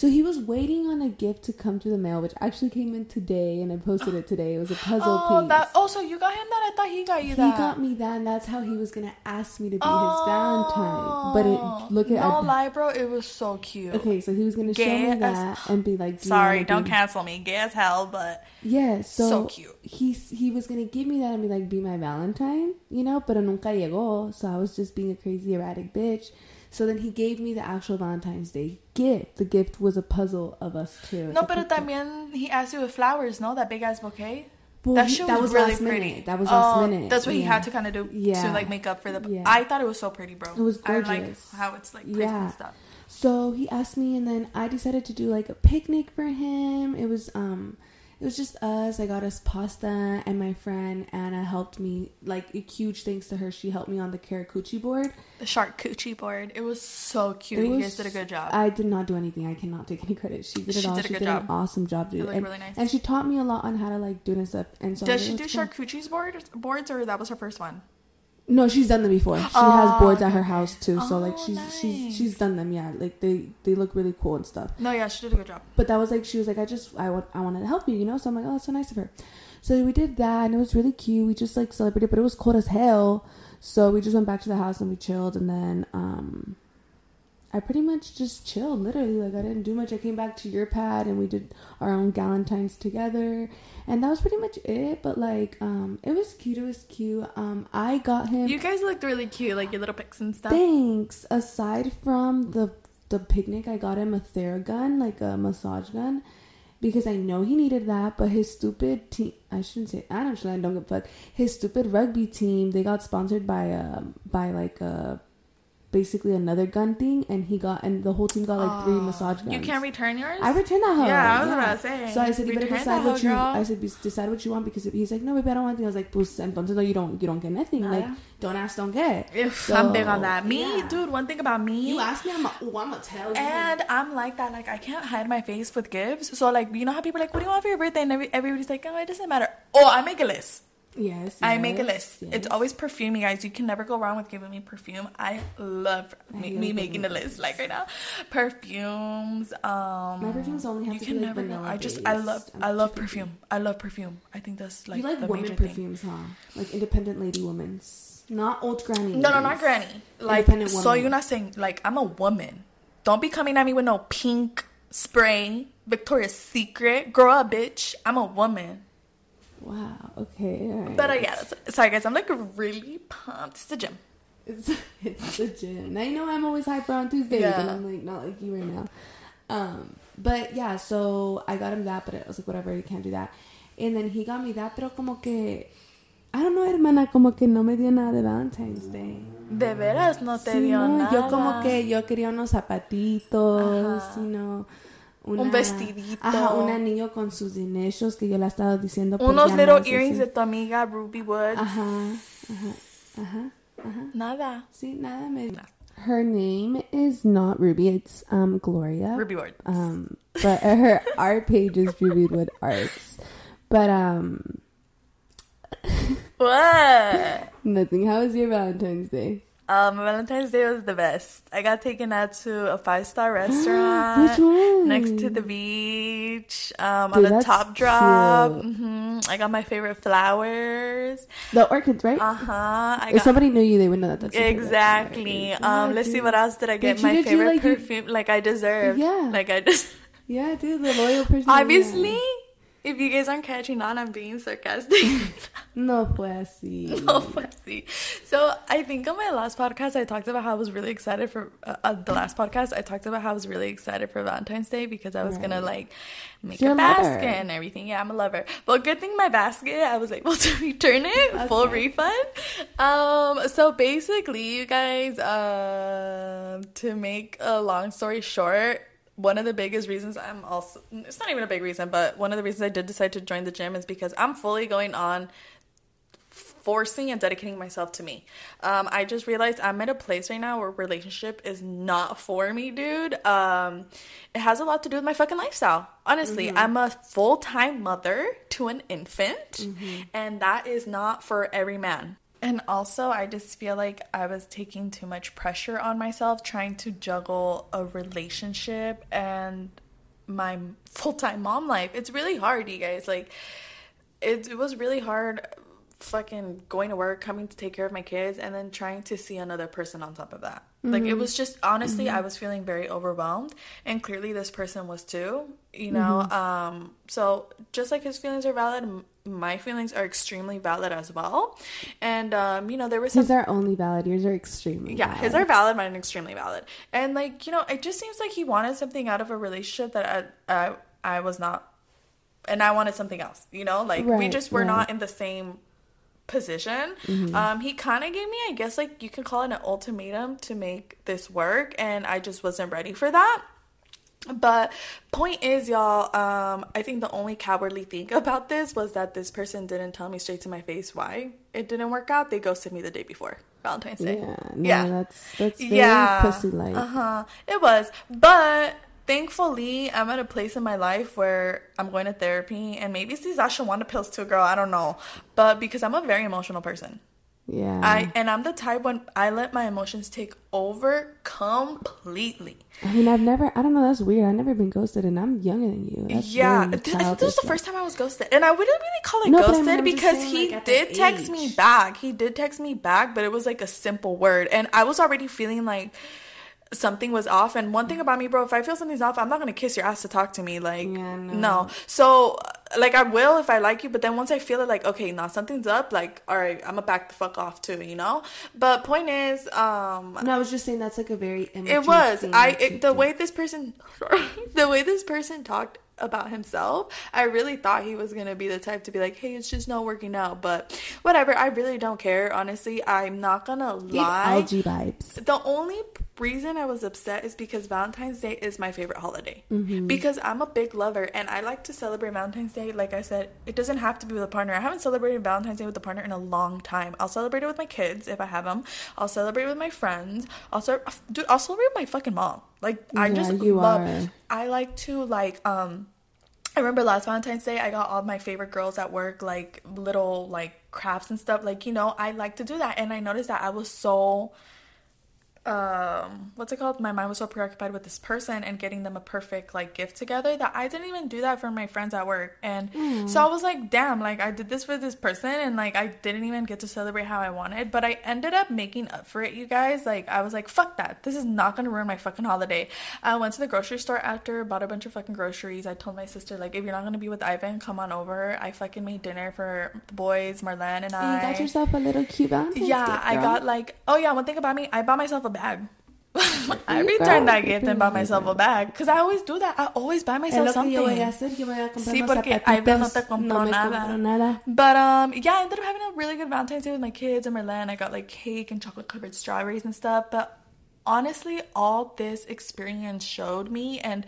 Speaker 1: So he was waiting on a gift to come through the mail, which actually came in today, and I posted it today. It was a puzzle
Speaker 2: oh,
Speaker 1: piece.
Speaker 2: that. Oh, so you got him that? I thought he got you
Speaker 1: he
Speaker 2: that.
Speaker 1: got me that, and that's how he was gonna ask me to be his oh, Valentine. But it look at
Speaker 2: no
Speaker 1: I-
Speaker 2: lie, bro. It was so cute.
Speaker 1: Okay, so he was gonna show
Speaker 2: Gay
Speaker 1: me
Speaker 2: as-
Speaker 1: that and be like, "Do
Speaker 2: Sorry, don't
Speaker 1: be-"
Speaker 2: cancel me. Gay as hell, but
Speaker 1: Yeah, so,
Speaker 2: So cute.
Speaker 1: He he was gonna give me that and be like, "Be my Valentine," you know. But nunca llegó, so I was just being a crazy erratic bitch. So then he gave me the actual Valentine's Day gift. The gift was a puzzle of us two.
Speaker 2: No, but también he asked you with flowers, no? That big ass bouquet.
Speaker 1: Well,
Speaker 2: that
Speaker 1: he- that
Speaker 2: was, really
Speaker 1: last
Speaker 2: pretty.
Speaker 1: minute. That was last
Speaker 2: Oh,
Speaker 1: minute.
Speaker 2: That's what he had to kind of do
Speaker 1: yeah.
Speaker 2: to like make up for the.
Speaker 1: Yeah.
Speaker 2: I thought it was so pretty, bro.
Speaker 1: It was
Speaker 2: I like
Speaker 1: gorgeous.
Speaker 2: how it's like
Speaker 1: Yeah.
Speaker 2: stuff.
Speaker 1: So he asked me, and then I decided to do like a picnic for him. It was um, it was just us. I got us pasta, and my friend Anna helped me. Like a huge thanks to her, she helped me on the Karakuchi board.
Speaker 2: The shark coochie board. It was so cute.
Speaker 1: It
Speaker 2: you
Speaker 1: was-
Speaker 2: guys did a good job.
Speaker 1: I did not do anything. I cannot take any credit. She did it
Speaker 2: She
Speaker 1: all.
Speaker 2: did a
Speaker 1: she
Speaker 2: good
Speaker 1: did
Speaker 2: job.
Speaker 1: an awesome job, dude.
Speaker 2: looked
Speaker 1: and,
Speaker 2: really nice.
Speaker 1: and she taught me a lot on how to like do this stuff. And so
Speaker 2: Does she do
Speaker 1: cool.
Speaker 2: charcuterie's boards, boards, or that was her first one?
Speaker 1: No, she's done them before. She
Speaker 2: Oh,
Speaker 1: has boards at her house too. So like
Speaker 2: Oh,
Speaker 1: she's
Speaker 2: nice.
Speaker 1: she's she's done them. Yeah, like they they look really cool and stuff.
Speaker 2: No, yeah, she did a good job.
Speaker 1: But that was like she was like I just I want I wanted to help you, you know. So I'm like oh that's so nice of her. So we did that and it was really cute. We just like celebrated, but it was cold as hell. So we just went back to the house and we chilled and then um I pretty much just chilled literally like I didn't do much. I came back to your pad and we did our own galentines together and that was pretty much it. But like um it was cute. It was cute. Um I got him
Speaker 2: You guys looked really cute, like your little pics and stuff.
Speaker 1: Thanks. Aside from the the picnic, I got him a Theragun, like a massage gun, because I know he needed that. But his stupid team, I shouldn't say, I don't, I don't give a fuck. His stupid rugby team, they got sponsored by um by like a basically another gun thing, and he got and the whole team got like three
Speaker 2: Oh,
Speaker 1: massage guns.
Speaker 2: You can't return yours.
Speaker 1: I returned that hoe.
Speaker 2: Yeah, I was about to say,
Speaker 1: So I said, you better decide what you.
Speaker 2: girl.
Speaker 1: I said, decide what you want because he's like, no, baby, I don't want anything. I was like, pues, entonces no, you don't, you don't get nothing. Oh, like,
Speaker 2: Nada.
Speaker 1: don't ask, don't get.
Speaker 2: If
Speaker 1: So,
Speaker 2: I'm big on that. Me,
Speaker 1: yeah.
Speaker 2: dude. One thing about me.
Speaker 1: You ask me, I'm like, oh, I'm gonna tell you.
Speaker 2: And I'm like that. Like I can't hide my face with gifts. So like you know how people are like, what do you want for your birthday? And every, everybody's like, oh, it doesn't matter. Oh, I make a list.
Speaker 1: Yes,
Speaker 2: I make a list.
Speaker 1: yes.
Speaker 2: It's always perfume, you guys. You can never go wrong with giving me perfume. I love me, me making a list. Like right now, perfumes. Um,
Speaker 1: My perfumes only have
Speaker 2: you
Speaker 1: to
Speaker 2: can
Speaker 1: be like
Speaker 2: never go.
Speaker 1: vanilla
Speaker 2: I just I love
Speaker 1: I'm
Speaker 2: I love
Speaker 1: picky.
Speaker 2: perfume. I love perfume. I think that's like
Speaker 1: you like
Speaker 2: the
Speaker 1: woman
Speaker 2: major thing.
Speaker 1: perfumes, huh? Like independent lady women's, not old granny.
Speaker 2: No, no, not granny. Like,
Speaker 1: Independent
Speaker 2: so you're not saying like I'm a woman. Don't be coming at me with no pink spray, Victoria's Secret. Grow up, bitch. I'm a woman.
Speaker 1: Wow. Okay. Right.
Speaker 2: But uh, yeah, sorry guys. I'm like really pumped. It's the gym.
Speaker 1: It's *laughs* it's the gym. You know I'm always hyper on Tuesdays,
Speaker 2: Yeah.
Speaker 1: and I'm like not like you right now. Um, but yeah, so I got him that, but I was like, whatever, you can't do that. And then he got me that, pero como que I don't know, hermana, como que no me dio nada de Valentine's Day.
Speaker 2: De veras no te
Speaker 1: Sí,
Speaker 2: dio
Speaker 1: no,
Speaker 2: nada.
Speaker 1: Yo como que yo quería unos zapatitos,
Speaker 2: Ajá.
Speaker 1: you know,
Speaker 2: Un vestidito.
Speaker 1: Ajá, un anillo con sus initios que yo le estaba diciendo. por
Speaker 2: Unos little
Speaker 1: llamadas,
Speaker 2: earrings
Speaker 1: así.
Speaker 2: de tu amiga Ruby Woods.
Speaker 1: Ajá, ajá, ajá, ajá.
Speaker 2: Nada.
Speaker 1: Sí, nada me. Her name is not Ruby. It's um Gloria.
Speaker 2: Ruby Woods.
Speaker 1: Um, but *laughs* her art page is Ruby Wood Arts. But um, *laughs*
Speaker 2: What?
Speaker 1: nothing. How was your Valentine's Day?
Speaker 2: Um, Valentine's Day was the best. I got taken out to a five star *gasps* restaurant. Next to the beach, um,
Speaker 1: Dude,
Speaker 2: on the top drop.
Speaker 1: cute.
Speaker 2: hmm I got my favorite flowers.
Speaker 1: The orchids, right?
Speaker 2: Uh huh.
Speaker 1: If
Speaker 2: got
Speaker 1: somebody knew you, they would know that. That's favorite.
Speaker 2: exactly.
Speaker 1: Right.
Speaker 2: Um,
Speaker 1: Yeah,
Speaker 2: let's see what else did I get.
Speaker 1: They
Speaker 2: my
Speaker 1: treated you
Speaker 2: favorite
Speaker 1: like you-
Speaker 2: perfume, like I deserved.
Speaker 1: Yeah.
Speaker 2: Like I just *laughs*
Speaker 1: Yeah, dude, the loyal person.
Speaker 2: obviously. If you guys aren't catching on, I'm being sarcastic. *laughs*
Speaker 1: No fue así. *laughs*
Speaker 2: no, fussy. So I think on my last podcast, I talked about how I was really excited for uh, uh, the last podcast. I talked about how I was really excited for Valentine's Day because I was gonna like make
Speaker 1: You're
Speaker 2: a
Speaker 1: lover.
Speaker 2: basket and everything. Yeah, I'm a lover. But good thing my basket, I was able *laughs* to return it full refund. Um, so basically, you guys, um, to make a long story short. One of the biggest reasons I'm also, it's not even a big reason, but one of the reasons I did decide to join the gym is because I'm fully going on forcing and dedicating myself to me. Um, I just realized I'm at a place right now where relationship is not for me, dude. Um, it has a lot to do with my fucking lifestyle. Honestly, I'm a full time mother to an infant, and that is not for every man. And also, I just feel like I was taking too much pressure on myself trying to juggle a relationship and my full time mom life. It's really hard, you guys. Like, it, it was really hard fucking going to work, coming to take care of my kids, and then trying to see another person on top of that. Like it mm-hmm. was just honestly, mm-hmm. I was feeling very overwhelmed, and clearly this person was too. You know, mm-hmm. um, so just like his feelings are valid, my feelings are extremely valid as well. And um, you know, there was some
Speaker 1: His are only valid. Yours are extremely
Speaker 2: yeah,
Speaker 1: valid.
Speaker 2: his are valid, mine are extremely valid. And like, you know, it just seems like he wanted something out of a relationship that I I, I was not and I wanted something else, you know? Like we just were
Speaker 1: right.
Speaker 2: not in the same position.
Speaker 1: Mm-hmm.
Speaker 2: Um he kind of gave me, I guess like you can call it an ultimatum to make this work and I just wasn't ready for that. But point is, y'all, um, I think the only cowardly thing *laughs* about this was that this person didn't tell me straight to my face why it didn't work out. They ghosted me the day before Valentine's Day.
Speaker 1: Yeah, no,
Speaker 2: Yeah.
Speaker 1: that's that's very
Speaker 2: Yeah.
Speaker 1: pussy like.
Speaker 2: Uh huh. It was, but thankfully, I'm at a place in my life where I'm going to therapy, and maybe it's these ashwagandha pills too, girl. I don't know, but because I'm a very emotional person,
Speaker 1: Yeah,
Speaker 2: I and I'm the type when I let my emotions take over completely.
Speaker 1: I mean, I've never. I don't know. That's weird. I've never been ghosted, and I'm younger than you. That's
Speaker 2: yeah, th- this was the first time I was ghosted, and I wouldn't really call it
Speaker 1: No, but I mean,
Speaker 2: ghosted because
Speaker 1: saying,
Speaker 2: he
Speaker 1: like,
Speaker 2: did text me back. He did text me back, but it was like a simple word, and I was already feeling like something was off. And one thing about me, bro, if I feel something's off, I'm not gonna kiss your ass to talk to me. Like,
Speaker 1: Yeah, no.
Speaker 2: no. So, like, I will if I like you, but then once I feel it, like, okay, now something's up. Like, all right, I'm gonna back the fuck off too, you know. But point is, um,
Speaker 1: No, I was just saying that's like a very.
Speaker 2: it was i it, the way this person sorry, *laughs* the way this person talked about himself i really thought he was gonna be the type to be like hey it's just not working out but whatever i really don't care honestly i'm not gonna lie
Speaker 1: algae vibes.
Speaker 2: the only reason I was upset is because Valentine's Day is my favorite holiday. Because I'm a big lover and I like to celebrate Valentine's Day. Like I said, it doesn't have to be with a partner. I haven't celebrated Valentine's Day with a partner in a long time. I'll celebrate it with my kids if I have them. I'll celebrate with my friends. I'll dude, I'll celebrate with my fucking mom. Like I
Speaker 1: Yeah,
Speaker 2: just love.
Speaker 1: are.
Speaker 2: I like to like um. I remember last Valentine's Day, I got all my favorite girls at work like little like crafts and stuff. Like you know, I like to do that, and I noticed that I was so um what's it called? My mind was so preoccupied with this person and getting them a perfect like gift together that i didn't even do that for my friends at work. And so i was like damn like i did this for this person and like i didn't even get to celebrate how i wanted but i ended up making up for it you guys. Like i was like fuck that. This is not gonna ruin my fucking holiday. I went to the grocery store after bought a bunch of fucking groceries. I told my sister like if you're not gonna be with ivan come on over. I fucking made dinner for the boys marlene and i
Speaker 1: You got yourself a little cute
Speaker 2: yeah,
Speaker 1: gift,
Speaker 2: I got like oh yeah, one thing about me, I bought myself a bag. *laughs* I returned that gift and bought myself a bag because I always do that. I always buy myself something.
Speaker 1: yo voy a hacer, yo voy a
Speaker 2: Sí, porque Ivan no te compró
Speaker 1: No
Speaker 2: nada.
Speaker 1: nada.
Speaker 2: But um, yeah, I ended up having a really good Valentine's Day with my kids and Marlene. I got like cake and chocolate covered strawberries and stuff. But honestly, all this experience showed me, and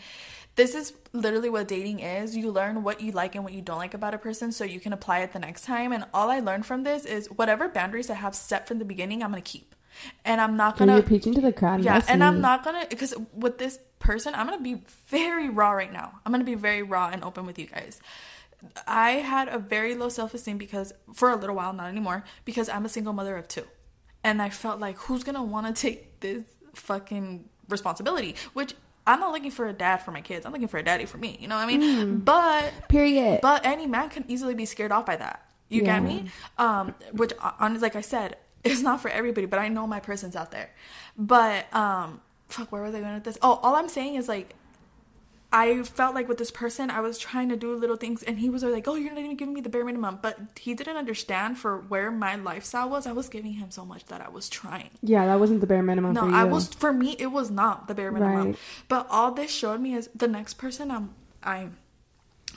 Speaker 2: this is literally what dating is. You learn what you like and what you don't like about a person, so you can apply it the next time. And all I learned from this is whatever boundaries I have set from the beginning, I'm gonna keep, and I'm not gonna.
Speaker 1: you're preaching to the crowd.
Speaker 2: Yeah, and I'm not gonna because with this person, I'm gonna be very raw right now. I'm gonna be very raw and open with you guys. I had a very low self esteem because for a little while, not anymore, because I'm a single mother of two, and I felt like who's gonna want to take this fucking responsibility? Which I'm not looking for a dad for my kids. I'm looking for a daddy for me. You know what I mean? But
Speaker 1: Period.
Speaker 2: but any man can easily be scared off by that. You
Speaker 1: Yeah.
Speaker 2: get me? Um, which on like I said, it's not for everybody, but I know my person's out there. But um, fuck, where was I going with this? Oh, all I'm saying is like. I felt like with this person, I was trying to do little things, and he was like, "Oh, you're not even giving me the bare minimum." But he didn't understand for where my lifestyle was. I was giving him so much that I was trying.
Speaker 1: yeah, that wasn't the bare minimum
Speaker 2: No,
Speaker 1: for you.
Speaker 2: I was for me it was not the bare minimum.
Speaker 1: Right.
Speaker 2: But all this showed me is the next person I'm I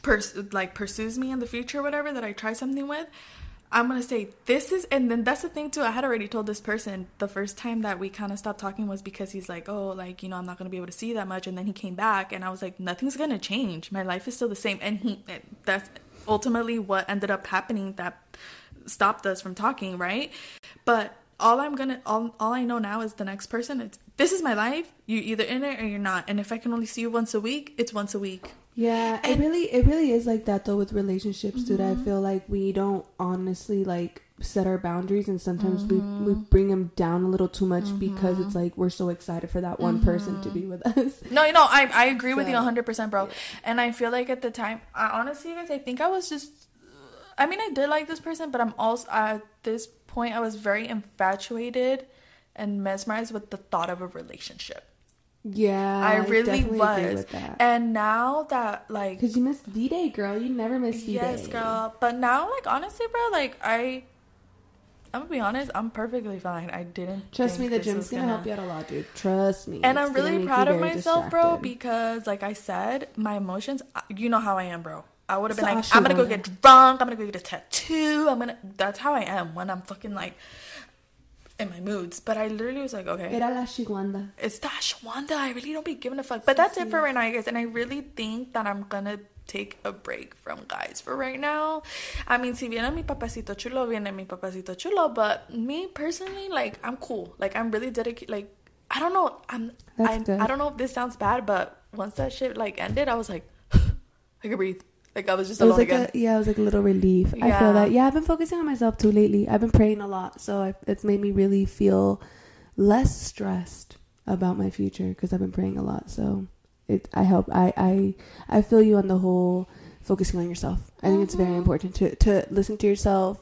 Speaker 2: pers- like pursues me in the future whatever that I try something with, I'm to say this is and then that's the thing too. I had already told this person the first time that we kind of stopped talking was because he's like, "Oh, like, you know, I'm not to be able to see that much." And then he came back and I was like, "Nothing's to change. My life is still the same." And he that's ultimately what ended up happening that stopped us from talking, right? But all I'm gonna all, all I know now is the next person. It's this is my life. You're either in it or you're not. And if I can only see you once a week, it's once a week.
Speaker 1: Yeah, it really it really is like that though with relationships, dude.
Speaker 2: Mm-hmm.
Speaker 1: I feel like we don't honestly like set our boundaries and sometimes we
Speaker 2: Mm-hmm.
Speaker 1: we bring them down a little too much because it's like we're so excited for that one person to
Speaker 2: Mm-hmm.
Speaker 1: be with us.
Speaker 2: No, you know, I I agree with you
Speaker 1: So,
Speaker 2: 100%, bro. And I feel like at the time, I honestly, guys, I think I was just I mean, I did like this person, but I'm also at this point I was very infatuated and mesmerized with the thought of a relationship.
Speaker 1: Yeah,
Speaker 2: I really
Speaker 1: agree
Speaker 2: was. And now that like
Speaker 1: Because you missed V Day, girl. You never miss V Day.
Speaker 2: yes, girl. But now like honestly, bro, like I I'm gonna be honest, I'm perfectly fine. I didn't
Speaker 1: Trust me, the gym's
Speaker 2: was
Speaker 1: gonna, help you out a lot, dude. Trust me.
Speaker 2: And I'm really proud of myself, bro, because like I said, my emotions, uh, you know how I am, bro. I would have been
Speaker 1: So
Speaker 2: like, I'm gonna go get drunk, I'm gonna go get a tattoo, I'm gonna that's how I am when I'm fucking like in my moods. But I literally was like, okay.
Speaker 1: Era la shiguanda.
Speaker 2: It's that Shwanda. I really don't be giving a fuck. But that's it for right now, guys. And I really think that I'm gonna take a break from guys for right now. I mean, si viene mi papacito chulo, viene mi papacito chulo. But me personally, like, I'm cool. Like, I'm really dedicated. Like, I don't know. I'm. I. I don't know if this sounds bad, but once that shit like ended, I was like, *sighs* I could breathe. Like I was just
Speaker 1: It was like
Speaker 2: again.
Speaker 1: a yeah, it was like a little relief. I feel that. Yeah, I've been focusing on myself too lately. I've been praying a lot, so I, it's made me really feel less stressed about my future because I've been praying a lot. So it I help. I I I feel you on the whole focusing on yourself. I think it's very
Speaker 2: Mhm.
Speaker 1: important to to listen to yourself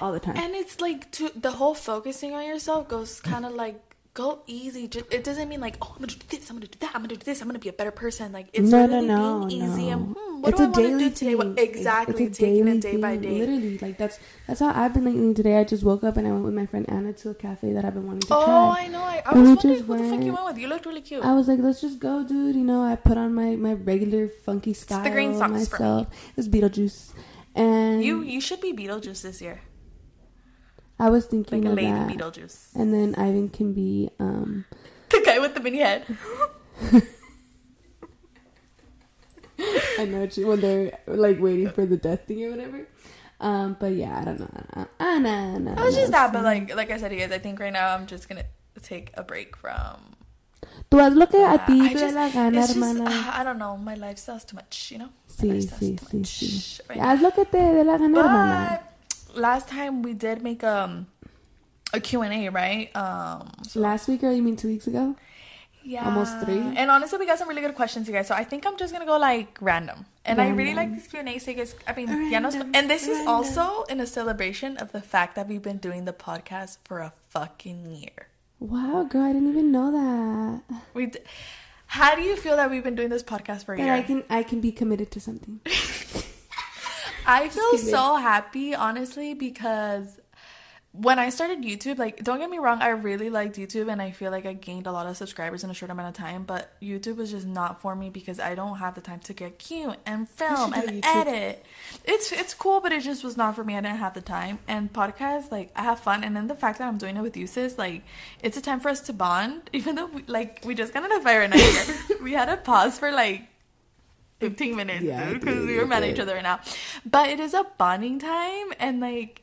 Speaker 1: all the time.
Speaker 2: And it's like to the whole focusing on yourself goes kind of like go easy. Ju- It doesn't mean like oh I'm gonna do this, I'm gonna do that, I'm gonna do this, I'm gonna be a better person. Like it's
Speaker 1: no,
Speaker 2: really
Speaker 1: no, no,
Speaker 2: being easy and hmm, what
Speaker 1: it's
Speaker 2: do I
Speaker 1: a
Speaker 2: want to
Speaker 1: daily
Speaker 2: do today?
Speaker 1: Thing.
Speaker 2: exactly,
Speaker 1: It's a
Speaker 2: taking
Speaker 1: daily
Speaker 2: it day by
Speaker 1: thing.
Speaker 2: day.
Speaker 1: Literally, like that's that's how I've been lately. Today, I just woke up and I went with my friend Anna to a cafe that I've been wanting to
Speaker 2: Oh,
Speaker 1: try.
Speaker 2: Oh, I know. I, I
Speaker 1: And
Speaker 2: was
Speaker 1: we
Speaker 2: wondering
Speaker 1: just
Speaker 2: who the fuck you
Speaker 1: went-
Speaker 2: went with. You looked really cute.
Speaker 1: I was like, let's just go, dude. You know, I put on my my regular funky style
Speaker 2: the green socks for me.
Speaker 1: myself. It was Beetlejuice, and
Speaker 2: you you should be Beetlejuice this year,
Speaker 1: I was
Speaker 2: like
Speaker 1: thinking
Speaker 2: a
Speaker 1: of
Speaker 2: lady
Speaker 1: that.
Speaker 2: Beetlejuice.
Speaker 1: And then Ivan can be um
Speaker 2: The guy with the mini head. *laughs* *laughs*
Speaker 1: I know when they're like waiting for the death thing or whatever. Um, but yeah, I don't know. Uh, no, no,
Speaker 2: It was just that, but like like I said, you guys, I think right now I'm just gonna take a break from.
Speaker 1: Tú haz lo que a ti
Speaker 2: I
Speaker 1: te la gana, hermana.
Speaker 2: uh, I don't know. My life lifestyle's too much, you know.
Speaker 1: Sí, sí, sí, sí. Haz lo que te dé la gana, hermana.
Speaker 2: Last time we did make um a Q&A, right? Um so-
Speaker 1: Last week, or you mean two weeks ago?
Speaker 2: yeah.
Speaker 1: almost three.
Speaker 2: And honestly, we got some really good questions, you guys. So I think I'm just going to go like random. And I really like
Speaker 1: Random.
Speaker 2: these Q&A guys I mean, ya nos-
Speaker 1: Random,
Speaker 2: and this is also in a celebration of the fact that we've been doing the podcast for a fucking year.
Speaker 1: Wow, girl, I didn't even know that.
Speaker 2: We d- How do you feel that we've been doing this podcast for a
Speaker 1: That
Speaker 2: year?
Speaker 1: I can I can be committed to something. *laughs*
Speaker 2: I feel so happy, honestly, because when I started YouTube, like, don't get me wrong, I really liked YouTube and I feel like I gained a lot of subscribers in a short amount of time, but YouTube was just not for me because I don't have the time to get cute and film and edit. It's it's cool, but it just was not for me. I didn't have the time. And podcasts, like, I have fun, and then the fact that I'm doing it with you, sis, like, it's a time for us to bond, *laughs* even though, we, like, we just got in a fire night. *laughs* we had to pause for, like, 15 minutes
Speaker 1: Yeah,
Speaker 2: because
Speaker 1: dude,
Speaker 2: we were mad at each other right now. But it is a bonding time and like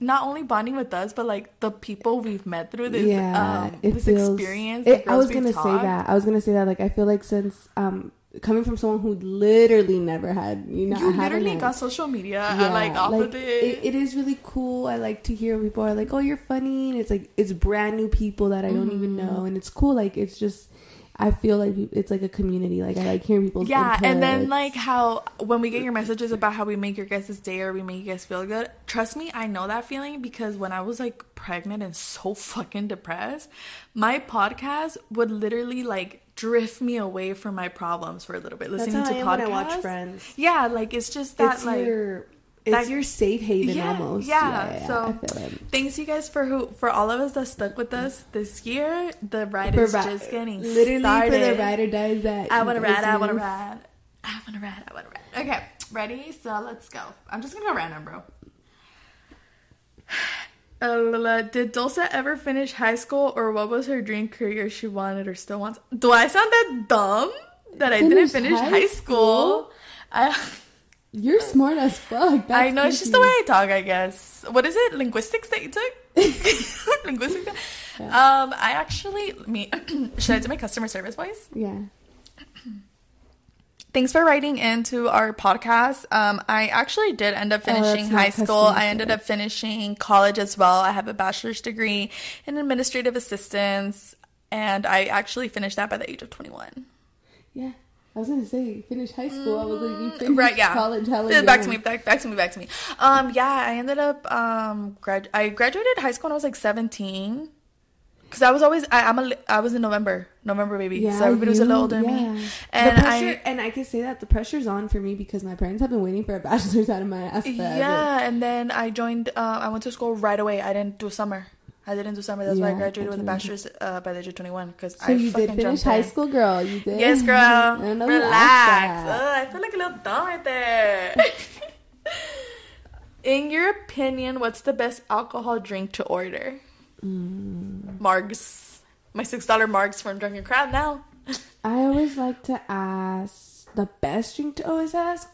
Speaker 2: not only bonding with us, but like the people we've met through this
Speaker 1: yeah,
Speaker 2: um,
Speaker 1: it
Speaker 2: this
Speaker 1: feels.
Speaker 2: experience.
Speaker 1: It, I was gonna say that. I was gonna say that. Like, I feel like since um coming from someone who literally never had you know
Speaker 2: You literally got social media
Speaker 1: yeah,
Speaker 2: and like off of it.
Speaker 1: it. It is really cool. I like to hear people are like, "Oh, you're funny," and it's like it's brand new people that I don't even
Speaker 2: Mm-hmm.
Speaker 1: know, and it's cool. Like it's just, I feel like it's like a community. Like I like hearing people's
Speaker 2: yeah, and then like how when we get your messages about how we make your guys' day or we make you guys feel good, trust me, I know that feeling because when I was like pregnant and so *laughs* fucking depressed, my podcast would literally like drift me away from my problems for a little bit listening to podcasts.
Speaker 1: I watch Friends.
Speaker 2: Yeah, like it's just that
Speaker 1: it's
Speaker 2: like
Speaker 1: your it's
Speaker 2: that-
Speaker 1: your safe haven
Speaker 2: Yeah,
Speaker 1: almost.
Speaker 2: yeah, so-
Speaker 1: I feel it.
Speaker 2: Thanks you guys for who for all of us that stuck with us this year. The ride
Speaker 1: For
Speaker 2: is
Speaker 1: ri-
Speaker 2: just getting
Speaker 1: literally
Speaker 2: started.
Speaker 1: for the ride or dies that
Speaker 2: I want to ride. I want to ride. I want to ride. I want to ride. Okay, ready? So let's go. I'm just gonna go random, bro. *sighs* Uh, did Dulce ever finish high school, or what was her dream career she wanted or still wants? Do I sound that dumb that I didn't
Speaker 1: Finish high
Speaker 2: high school? I *laughs*
Speaker 1: You're smart as fuck.
Speaker 2: I
Speaker 1: That's
Speaker 2: know it's just the way. I talk, I guess. What is it? Linguistics that you took? *laughs* Linguistics.
Speaker 1: Yeah.
Speaker 2: Um, I actually me *clears throat* should I do my customer service voice?
Speaker 1: Yeah. *clears throat*
Speaker 2: Thanks for writing into our podcast. Um, I actually did end up
Speaker 1: Oh,
Speaker 2: finishing
Speaker 1: not
Speaker 2: high school. I ended up finishing college as well. I have a bachelor's degree in administrative assistance, and I actually finished that by the age of 21.
Speaker 1: Yeah. I was gonna say finish high school. I was like, you finished
Speaker 2: right yeah.
Speaker 1: college. Hella
Speaker 2: Yeah, back to me back, back to me back to me. Um yeah i ended up um grad i graduated high school when i was like 17 Cause I was always I, I'm a I was in November November baby.
Speaker 1: Yeah,
Speaker 2: so everybody was a little older than me. and
Speaker 1: pressure,
Speaker 2: I
Speaker 1: and I can say that the pressure's on for me because my parents have been waiting for a *laughs* bachelor's out of my ass.
Speaker 2: yeah and then I joined uh, I went to school right away. I didn't do summer I didn't do summer that's why I graduated with a bachelor's uh, by the age of 21 because
Speaker 1: So
Speaker 2: I
Speaker 1: you
Speaker 2: fucking
Speaker 1: did finish high
Speaker 2: in.
Speaker 1: school, girl. You did.
Speaker 2: Yes, girl.
Speaker 1: I don't know who
Speaker 2: Relax. Ugh, I feel like a little dumb right there. *laughs* In your opinion, what's the best alcohol drink to order?
Speaker 1: Mm.
Speaker 2: Margs. My six dollar margs from Drunken Crab now. *laughs*
Speaker 1: I always like to ask the best drink to always ask.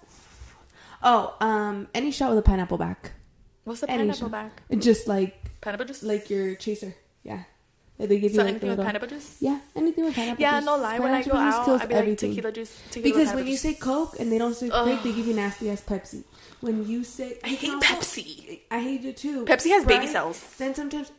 Speaker 1: Oh, um, any shot with a pineapple back.
Speaker 2: What's the
Speaker 1: Any
Speaker 2: pineapple
Speaker 1: shot.
Speaker 2: back?
Speaker 1: Just like
Speaker 2: Pineapple juice.
Speaker 1: like your chaser. Yeah. They give you
Speaker 2: so
Speaker 1: like
Speaker 2: anything with pineapple juice.
Speaker 1: Yeah, anything with pineapple.
Speaker 2: Yeah,
Speaker 1: juice.
Speaker 2: no lie. When I
Speaker 1: Pineapple
Speaker 2: go
Speaker 1: juice
Speaker 2: out, I'd be like tequila juice. Tequila
Speaker 1: Because when you
Speaker 2: juice.
Speaker 1: say Coke and they don't say. Coke, they give you nasty ass Pepsi. When you say
Speaker 2: I hate Pepsi.
Speaker 1: I hate it too.
Speaker 2: Pepsi has baby cells.
Speaker 1: Then sometimes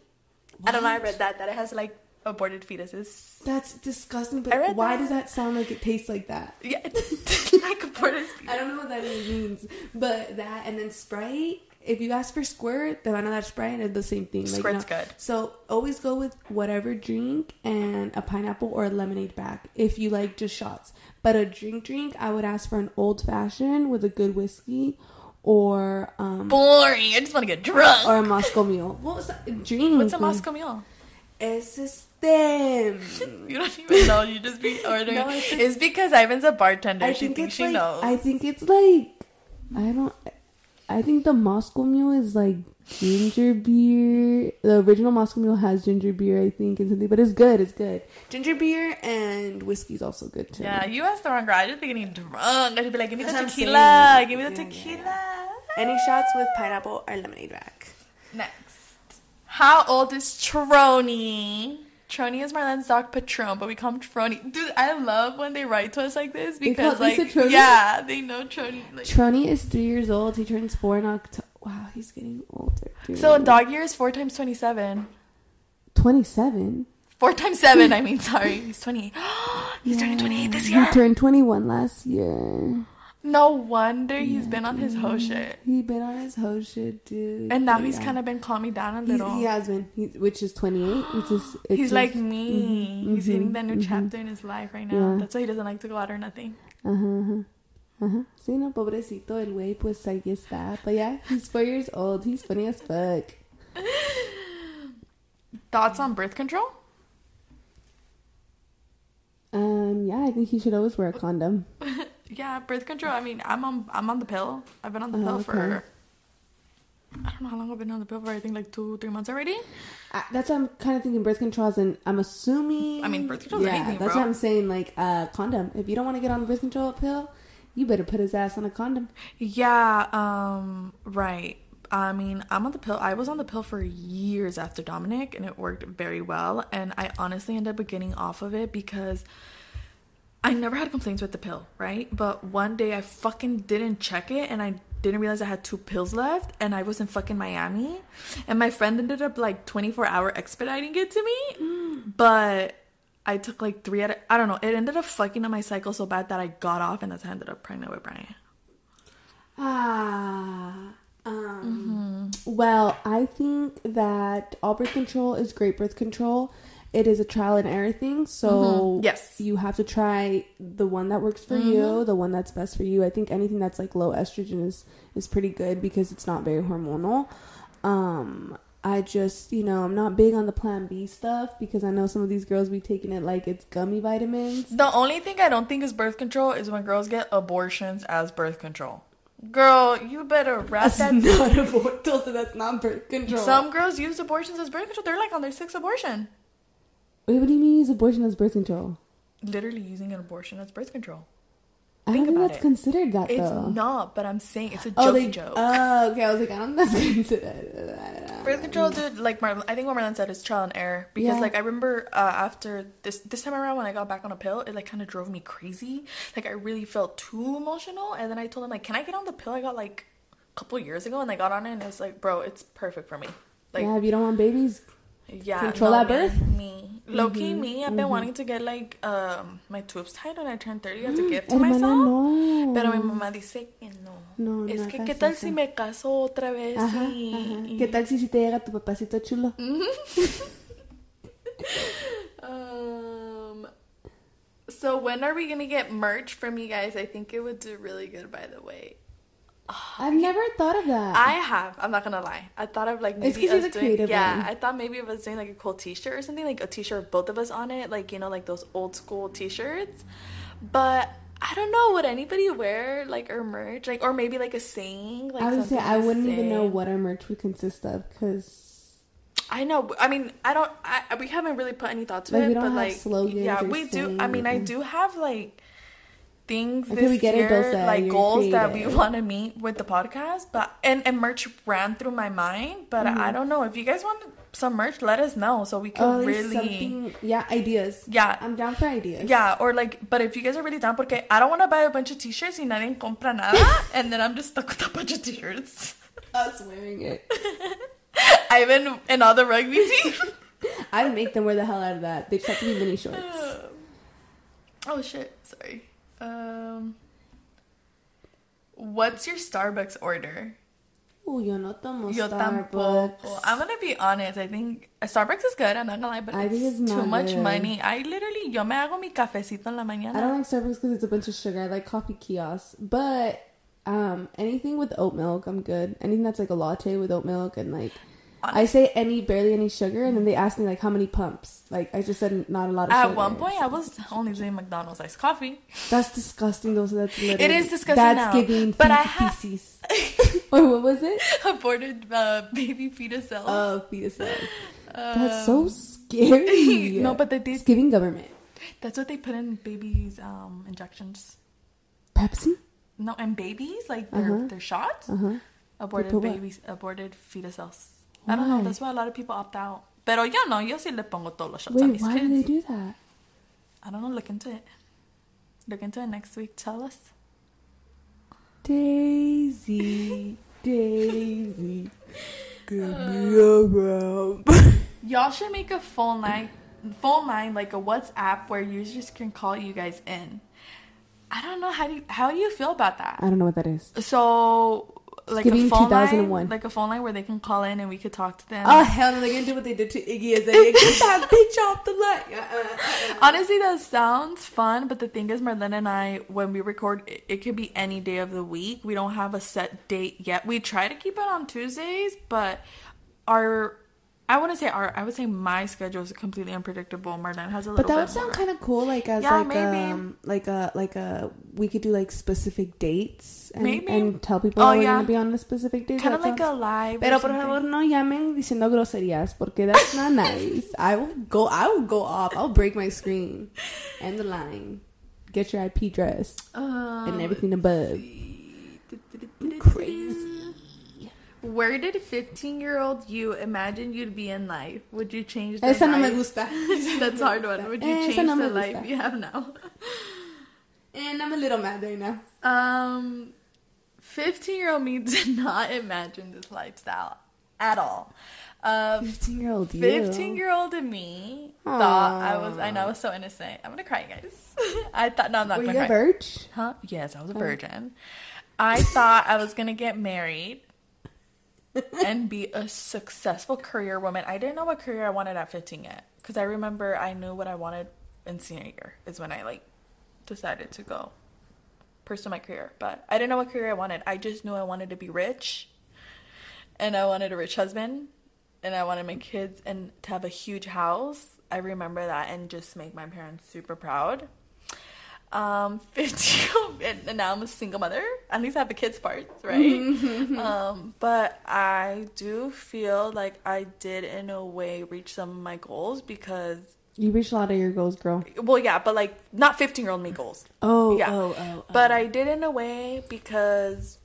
Speaker 2: I don't know. I read that that it has like aborted fetuses.
Speaker 1: That's disgusting. But why
Speaker 2: that.
Speaker 1: does that sound like it tastes like that?
Speaker 2: Yeah, *laughs* like aborted. *laughs*
Speaker 1: I don't know what that even means. But that and then Sprite. If you ask for Squirt, then I know that Sprite is the same thing. Like,
Speaker 2: Squirt's
Speaker 1: no-
Speaker 2: good.
Speaker 1: So always go with whatever drink and a pineapple or a lemonade back if you like just shots. But a drink drink, I would ask for an old fashioned with a good whiskey or um
Speaker 2: Boring. I just want to get drunk.
Speaker 1: or a Moscow Mule. What was that? Drink.
Speaker 2: What's a Moscow Mule?
Speaker 1: Es este. *laughs*
Speaker 2: You don't even know. You just be *laughs* ordering.
Speaker 1: No, it's
Speaker 2: it's, because Ivan's a bartender.
Speaker 1: I
Speaker 2: she
Speaker 1: think
Speaker 2: thinks she
Speaker 1: like
Speaker 2: knows.
Speaker 1: I think it's like I don't I think the Moscow Mule is like ginger beer. The original Moscow Mule has ginger beer, I think, and something, but it's good. It's good. Ginger beer and whiskey's also good too.
Speaker 2: yeah, you asked the wrong girl. I just be getting drunk. I should be like, give me
Speaker 1: That's
Speaker 2: the
Speaker 1: what I'm
Speaker 2: tequila.
Speaker 1: saying.
Speaker 2: Give me the
Speaker 1: Yeah, yeah,
Speaker 2: tequila.
Speaker 1: Any shots with pineapple or lemonade back?
Speaker 2: Next. How old is Trony? Trony is Marlene's dog Patron, but we call him Trony. Dude, I love when they write to us like this because,
Speaker 1: call-
Speaker 2: like, yeah, they know Trony. Like,
Speaker 1: Trony is three years old. He turns four in October. Wow, he's getting older. Dude.
Speaker 2: so dog year is four times twenty-seven.
Speaker 1: twenty-seven.
Speaker 2: Four times seven. *laughs* I mean, sorry, he's twenty. *gasps* he's turning twenty-eight this year.
Speaker 1: He turned twenty-one last year.
Speaker 2: No wonder he's been on his hoe shit.
Speaker 1: He's been on his hoe shit, dude.
Speaker 2: And now
Speaker 1: But
Speaker 2: he's kind of been calming down a
Speaker 1: He's,
Speaker 2: little.
Speaker 1: he has been, he, which is 28. It's just, it's
Speaker 2: He's
Speaker 1: just,
Speaker 2: like me.
Speaker 1: mhm,
Speaker 2: he's hitting
Speaker 1: mhm,
Speaker 2: that new
Speaker 1: mhm.
Speaker 2: chapter in his life right now.
Speaker 1: Yeah.
Speaker 2: That's why he doesn't like to go out or nothing.
Speaker 1: Uh huh. Uh-huh. Sí, no, pobrecito, el güey, pues ahí está. But yeah, he's four years old. He's funny as fuck. *laughs*
Speaker 2: Thoughts on birth control?
Speaker 1: Um, yeah, I think he should always wear a condom. *laughs*
Speaker 2: Yeah, birth control. I mean, I'm on I'm on the pill. I've been on the
Speaker 1: Oh,
Speaker 2: pill
Speaker 1: okay.
Speaker 2: for I don't know how long I've been on the pill for. I think like two, three months already.
Speaker 1: I, that's what I'm kind of thinking. Birth control, and I'm assuming.
Speaker 2: I mean, birth control's
Speaker 1: Yeah,
Speaker 2: anything,
Speaker 1: that's
Speaker 2: bro.
Speaker 1: what I'm saying. Like, uh, condom. If you don't want to get on the birth control pill, you better put his ass on a condom.
Speaker 2: Yeah, um, right. I mean, I'm on the pill. I was on the pill for years after Dominic, and it worked very well. And I honestly ended up getting off of it because I never had complaints with the pill, right? But one day I fucking didn't check it, and I didn't realize I had two pills left, and I was in fucking Miami, and my friend ended up like 24 hour expediting it to me, but. I took like three at a, I don't know. It ended up fucking up my cycle so bad that I got off, and that's how I ended up pregnant with Brian.
Speaker 1: Ah. Um,
Speaker 2: Mm-hmm.
Speaker 1: Well, I think that all birth control is great birth control. It is a trial and error thing, so
Speaker 2: Mhm. Yes.
Speaker 1: you have to try the one that works for
Speaker 2: Mm-hmm.
Speaker 1: you, the one that's best for you. I think anything that's like low estrogen is is pretty good because it's not very hormonal. Um, I just, you know, I'm not big on the Plan B stuff because I know some of these girls be taking it like it's gummy vitamins.
Speaker 2: The only thing I don't think is birth control is when girls get abortions as birth control. Girl, you better wrap
Speaker 1: That's
Speaker 2: that. *laughs*
Speaker 1: not abortion. So that's not birth control.
Speaker 2: Some girls use abortions as birth control. They're like on their sixth abortion.
Speaker 1: Wait, what do you mean use abortion as birth control?
Speaker 2: Literally using an abortion as birth control.
Speaker 1: I don't
Speaker 2: Think
Speaker 1: think
Speaker 2: about
Speaker 1: that's
Speaker 2: it.
Speaker 1: considered that
Speaker 2: It's
Speaker 1: though.
Speaker 2: not, but I'm saying it's a
Speaker 1: oh,
Speaker 2: jokey joke.
Speaker 1: Oh, okay. I was like, I don't think that's *laughs* considered.
Speaker 2: birth control, dude. Like Mar- I think what Marlene said is trial and error because,
Speaker 1: Yeah.
Speaker 2: like, I remember uh, after this this time around when I got back on a pill, it like kind of drove me crazy. Like I really felt too emotional, and then I told him like, "Can I get on the pill I got like a couple years ago?" And I got on it, and it's like, bro, it's perfect for me. Like,
Speaker 1: yeah, if you don't want babies,
Speaker 2: yeah
Speaker 1: control
Speaker 2: no,
Speaker 1: birth
Speaker 2: me low-key mm-hmm. me i've been mm-hmm. wanting to get like um my tubes tied when i turn 30 as a gift to
Speaker 1: Hermana,
Speaker 2: myself
Speaker 1: no.
Speaker 2: pero mi mamá dice que no
Speaker 1: no no.
Speaker 2: es
Speaker 1: que
Speaker 2: qué tal
Speaker 1: eso.
Speaker 2: si me caso otra vez
Speaker 1: ajá,
Speaker 2: y,
Speaker 1: ajá.
Speaker 2: Y...
Speaker 1: qué tal si si te llega tu papacito chulo *laughs* um
Speaker 2: so when are we gonna get merch from you guys i think it would do really good by the way
Speaker 1: I've never thought of that.
Speaker 2: I have. I'm not gonna lie. I thought of like
Speaker 1: It's
Speaker 2: maybe
Speaker 1: you're
Speaker 2: us doing.
Speaker 1: creative
Speaker 2: Yeah,
Speaker 1: one.
Speaker 2: I thought maybe of us doing like a cool T-shirt or something, like a T-shirt with both of us on it, like you know, like those old school T-shirts. But I don't know. Would anybody wear like our merch, like or maybe like a saying? Like
Speaker 1: I would say I wouldn't even know what our merch would consist of because
Speaker 2: I know. I mean, I don't. I we haven't really put any thought to
Speaker 1: Like,
Speaker 2: it,
Speaker 1: we don't
Speaker 2: but
Speaker 1: have
Speaker 2: like,
Speaker 1: slogans
Speaker 2: yeah, we do. I mean, I do have like things
Speaker 1: Okay,
Speaker 2: this
Speaker 1: we get it,
Speaker 2: year, like
Speaker 1: you're
Speaker 2: goals that we want to meet with the podcast. But and and merch ran through my mind, but
Speaker 1: Mm-hmm.
Speaker 2: I don't know if you guys want some merch. Let us know so we can
Speaker 1: oh,
Speaker 2: really.
Speaker 1: Yeah, ideas.
Speaker 2: Yeah.
Speaker 1: I'm down for ideas.
Speaker 2: Yeah, or like, but if you guys are really down, porque I don't want to buy a bunch of t-shirts y nadie compra nada, *laughs* and then I'm just stuck with a bunch of t-shirts.
Speaker 1: us wearing it. *laughs*
Speaker 2: I've been in all the rugby team. *laughs*
Speaker 1: I'd make them wear the hell out of that. They just have to be mini shorts.
Speaker 2: oh shit! Sorry. Um, what's your Starbucks order?
Speaker 1: Oh, yo no tomo
Speaker 2: Yo
Speaker 1: Starbucks.
Speaker 2: tampoco. I'm gonna be honest. I think Starbucks is good. I'm not gonna lie, but
Speaker 1: I
Speaker 2: it's,
Speaker 1: it's
Speaker 2: too much
Speaker 1: good.
Speaker 2: money. I literally, yo me hago mi cafecito en la mañana.
Speaker 1: I don't like Starbucks because it's a bunch of sugar. I like coffee kiosks, but um, anything with oat milk, I'm good. Anything that's like a latte with oat milk and like. I say any barely any sugar, and then they ask me like how many pumps. Like I just said, not a lot of
Speaker 2: At
Speaker 1: sugar.
Speaker 2: one point, I was only doing McDonald's iced coffee.
Speaker 1: That's disgusting. Those so that's literally
Speaker 2: It is disgusting
Speaker 1: That's
Speaker 2: now,
Speaker 1: giving
Speaker 2: but I ha-
Speaker 1: feces. *laughs* or what was it? *laughs*
Speaker 2: Aborted uh, baby fetus cells.
Speaker 1: Oh, fetus cells.
Speaker 2: Um,
Speaker 1: That's so scary. *laughs*
Speaker 2: no, but they
Speaker 1: it's giving government.
Speaker 2: That's what they put in babies' um, injections.
Speaker 1: Pepsi.
Speaker 2: No, and babies like their
Speaker 1: Uh-huh.
Speaker 2: their shots.
Speaker 1: Uh huh.
Speaker 2: Aborted
Speaker 1: put what?
Speaker 2: babies, aborted fetus cells. I don't know. That's why a lot of people opt out. Pero yo no, yo sí le pongo todos los shots a
Speaker 1: Wait,
Speaker 2: mis
Speaker 1: why
Speaker 2: kids.
Speaker 1: do they do that?
Speaker 2: I don't know. Look into it. Look into it next week. Tell us.
Speaker 1: Daisy, *laughs* Daisy, give
Speaker 2: Uh.
Speaker 1: me a rub. *laughs*
Speaker 2: Y'all should make a phone line, phone line like a WhatsApp where users can call you guys in. I don't know how do you, how do you feel about that?
Speaker 1: I don't know what that is.
Speaker 2: So like a phone
Speaker 1: 2001.
Speaker 2: line, like a phone line where they can call in and we could talk to them.
Speaker 1: Oh hell no! They're gonna do what they did to Iggy Azalea. *laughs* Get that bitch off the line. Uh-uh.
Speaker 2: Honestly, that sounds fun, but the thing is, Marlene and I, when we record, it, it could be any day of the week. We don't have a set date yet. We try to keep it on Tuesdays, but our, I want to say our, I would say my schedule is completely unpredictable. Marlene has a little
Speaker 1: But that would sound kind of cool, like as
Speaker 2: Yeah,
Speaker 1: like
Speaker 2: maybe.
Speaker 1: um like a like a we could do like specific dates and,
Speaker 2: Maybe.
Speaker 1: and tell people
Speaker 2: Oh,
Speaker 1: we're
Speaker 2: yeah.
Speaker 1: gonna be on a specific date.
Speaker 2: kind of like a
Speaker 1: sounds-
Speaker 2: live. or
Speaker 1: Pero por favor no llamen diciendo groserías porque that's not *laughs* nice. I will go. I will go off. I'll break my screen. and the line. Get your IP address
Speaker 2: Um,
Speaker 1: and everything above. Crazy.
Speaker 2: Where did 15 year old you imagine you'd be in life? Would you change the
Speaker 1: Esa no me gusta. *laughs*
Speaker 2: That's a hard one. Would you
Speaker 1: Esa
Speaker 2: change
Speaker 1: no
Speaker 2: the life you have now? *laughs*
Speaker 1: And I'm a little mad right now.
Speaker 2: Um, 15 year old me *laughs* did not imagine this lifestyle at all. Uh,
Speaker 1: 15 year old you.
Speaker 2: 15 year old me thought I was, I know I was so innocent. I'm gonna cry, guys. I thought, no, I'm not
Speaker 1: Were you
Speaker 2: gonna
Speaker 1: a virgin?
Speaker 2: Huh? Yes, I was a
Speaker 1: Oh.
Speaker 2: virgin. I thought I was gonna get married and be a successful career woman. I didn't know what career I wanted at 15 yet, because I remember I knew what I wanted in senior year is when I like decided to go pursue my career. But I didn't know what career I wanted. I just knew I wanted to be rich, and I wanted a rich husband, and I wanted my kids and to have a huge house. I remember that and just make my parents super proud um *laughs* 15 and and now i'm a single mother. At least i have the kids part right? *laughs* Um but i do feel like i did in a way reach some of my goals because
Speaker 1: You reached a lot of your goals, girl.
Speaker 2: well yeah but like not 15 year old me goals.
Speaker 1: Oh,
Speaker 2: Yeah.
Speaker 1: oh, oh,
Speaker 2: but i did in a way because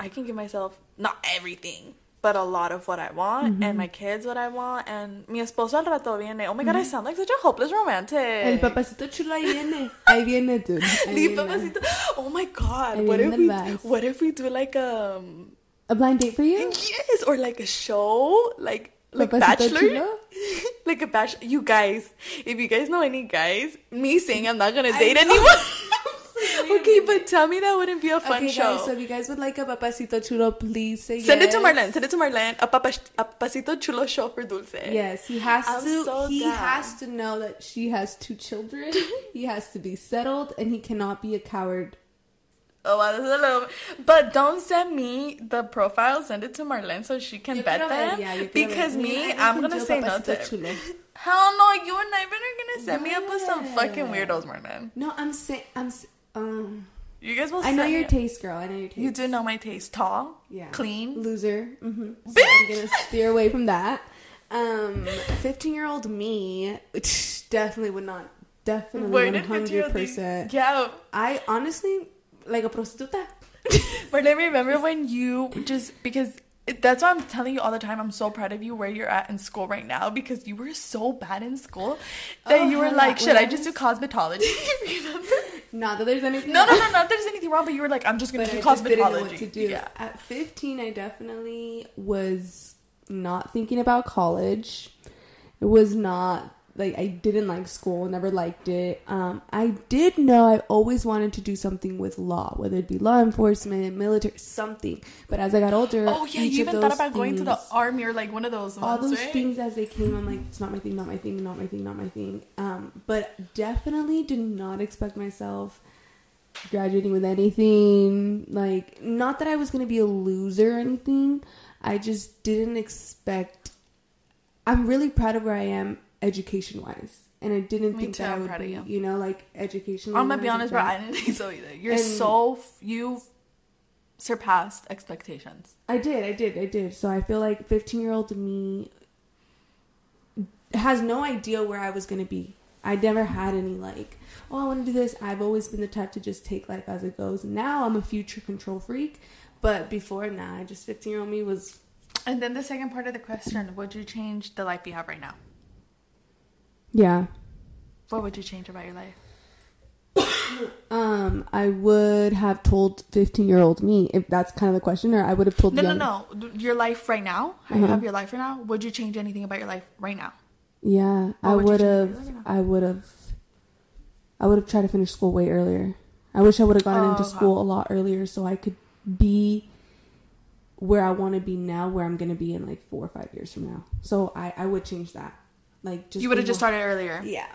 Speaker 2: i can give myself not everything but a lot of what I want
Speaker 1: Mm-hmm.
Speaker 2: and my kids what I want and mi esposo al rato viene. Oh my god, I sound like such a hopeless romantic.
Speaker 1: El papacito chulo ahí viene. Ahí viene, dude. *laughs* Ahí
Speaker 2: Mi
Speaker 1: viene.
Speaker 2: papacito. Oh my god.
Speaker 1: Ahí
Speaker 2: What if we what if we do like um
Speaker 1: A blind date for you?
Speaker 2: yes or like a show like like
Speaker 1: Papacito
Speaker 2: bachelor
Speaker 1: chulo? *laughs*
Speaker 2: like a bachelor you guys if you guys know any guys me saying I'm not gonna date anyone *laughs* *laughs* Okay, but tell me that wouldn't be a fun
Speaker 1: okay,
Speaker 2: show.
Speaker 1: guys, so if you guys would like a papacito chulo, please say
Speaker 2: Send
Speaker 1: yes.
Speaker 2: it to Marlene. Send it to Marlene. A, papa, a pasito chulo show for Dulce.
Speaker 1: Yes, he has
Speaker 2: I'm
Speaker 1: to.
Speaker 2: so
Speaker 1: he
Speaker 2: down.
Speaker 1: has to know that she has two children. *laughs* he has to be settled, and he cannot be a coward.
Speaker 2: Oh, wow, that's a little. But don't send me the profile. Send it to Marlene so she can
Speaker 1: Yo
Speaker 2: bet them.
Speaker 1: yeah,
Speaker 2: because me, I'm gonna say no to it.
Speaker 1: chulo.
Speaker 2: Hell no, you and Ivan are gonna set me up with some fucking weirdos, Marlene.
Speaker 1: No, I'm saying. I'm. s- Um.
Speaker 2: You guys will.
Speaker 1: I know your
Speaker 2: me-
Speaker 1: taste, girl. I know your taste.
Speaker 2: You do know my taste. Tall,
Speaker 1: Yeah.
Speaker 2: clean.
Speaker 1: Loser. hmm So I'm gonna steer away from that. Um, 15 year old me definitely would not. Definitely one hundred
Speaker 2: 15
Speaker 1: percent.
Speaker 2: Yeah.
Speaker 1: I honestly like a prostituta. *laughs*
Speaker 2: But I remember when you just because it- that's why I'm telling you all the time. I'm so proud of you where you're at in school right now because you were so bad in school that
Speaker 1: Oh,
Speaker 2: you were like, should I
Speaker 1: I
Speaker 2: just do cosmetology? *laughs* remember?
Speaker 1: Not that there's anything.
Speaker 2: No, no, no, not that there's anything wrong, but you were like, I'm just gonna
Speaker 1: But
Speaker 2: do
Speaker 1: I just didn't know
Speaker 2: cosmetology.
Speaker 1: what to do.
Speaker 2: Yeah.
Speaker 1: At 15, I definitely was not thinking about college. It was not like I didn't like school, never liked it. Um, I did know I always wanted to do something with law, whether it be law enforcement, military, something. But as I got older,
Speaker 2: Oh yeah, you even thought about going to the army or like one of those
Speaker 1: all those
Speaker 2: right?
Speaker 1: things as they came i'm like it's not my thing not my thing not my thing not my thing um but definitely did not expect myself graduating with anything like not that i was gonna be a loser or anything i just didn't expect i'm really proud of where i am education wise and i didn't
Speaker 2: Me
Speaker 1: think
Speaker 2: too,
Speaker 1: that i would be
Speaker 2: you.
Speaker 1: you know like education
Speaker 2: I'm gonna be honest, bro. I didn't think so either. You're
Speaker 1: And-
Speaker 2: so you've surpassed expectations.
Speaker 1: I did, I did, I did. So I feel like 15 year old me has no idea where I was to be. I never had any like, oh, I want to do this. I've always been the type to just take life as it goes. Now I'm a future control freak, but before, nah, just 15 year old me was.
Speaker 2: And then the second part of the question: Would you change the life you have right now?
Speaker 1: Yeah.
Speaker 2: What would you change about your life?
Speaker 1: Um, I would have told 15 year old me if that's kind of the question, or I would have told
Speaker 2: No, no,
Speaker 1: young-
Speaker 2: no. Your life right now. How
Speaker 1: Uh-huh.
Speaker 2: have your life right now. Would you change anything about your life right now?
Speaker 1: Yeah,
Speaker 2: What
Speaker 1: I
Speaker 2: would
Speaker 1: have. I would have. I would have tried to finish school way earlier. I wish I would have gotten
Speaker 2: Oh,
Speaker 1: into school a lot earlier so I could be where I want to be now, where I'm gonna be in like four or five years from now. So I, I would change that. Like just
Speaker 2: you would have just started earlier.
Speaker 1: Yeah,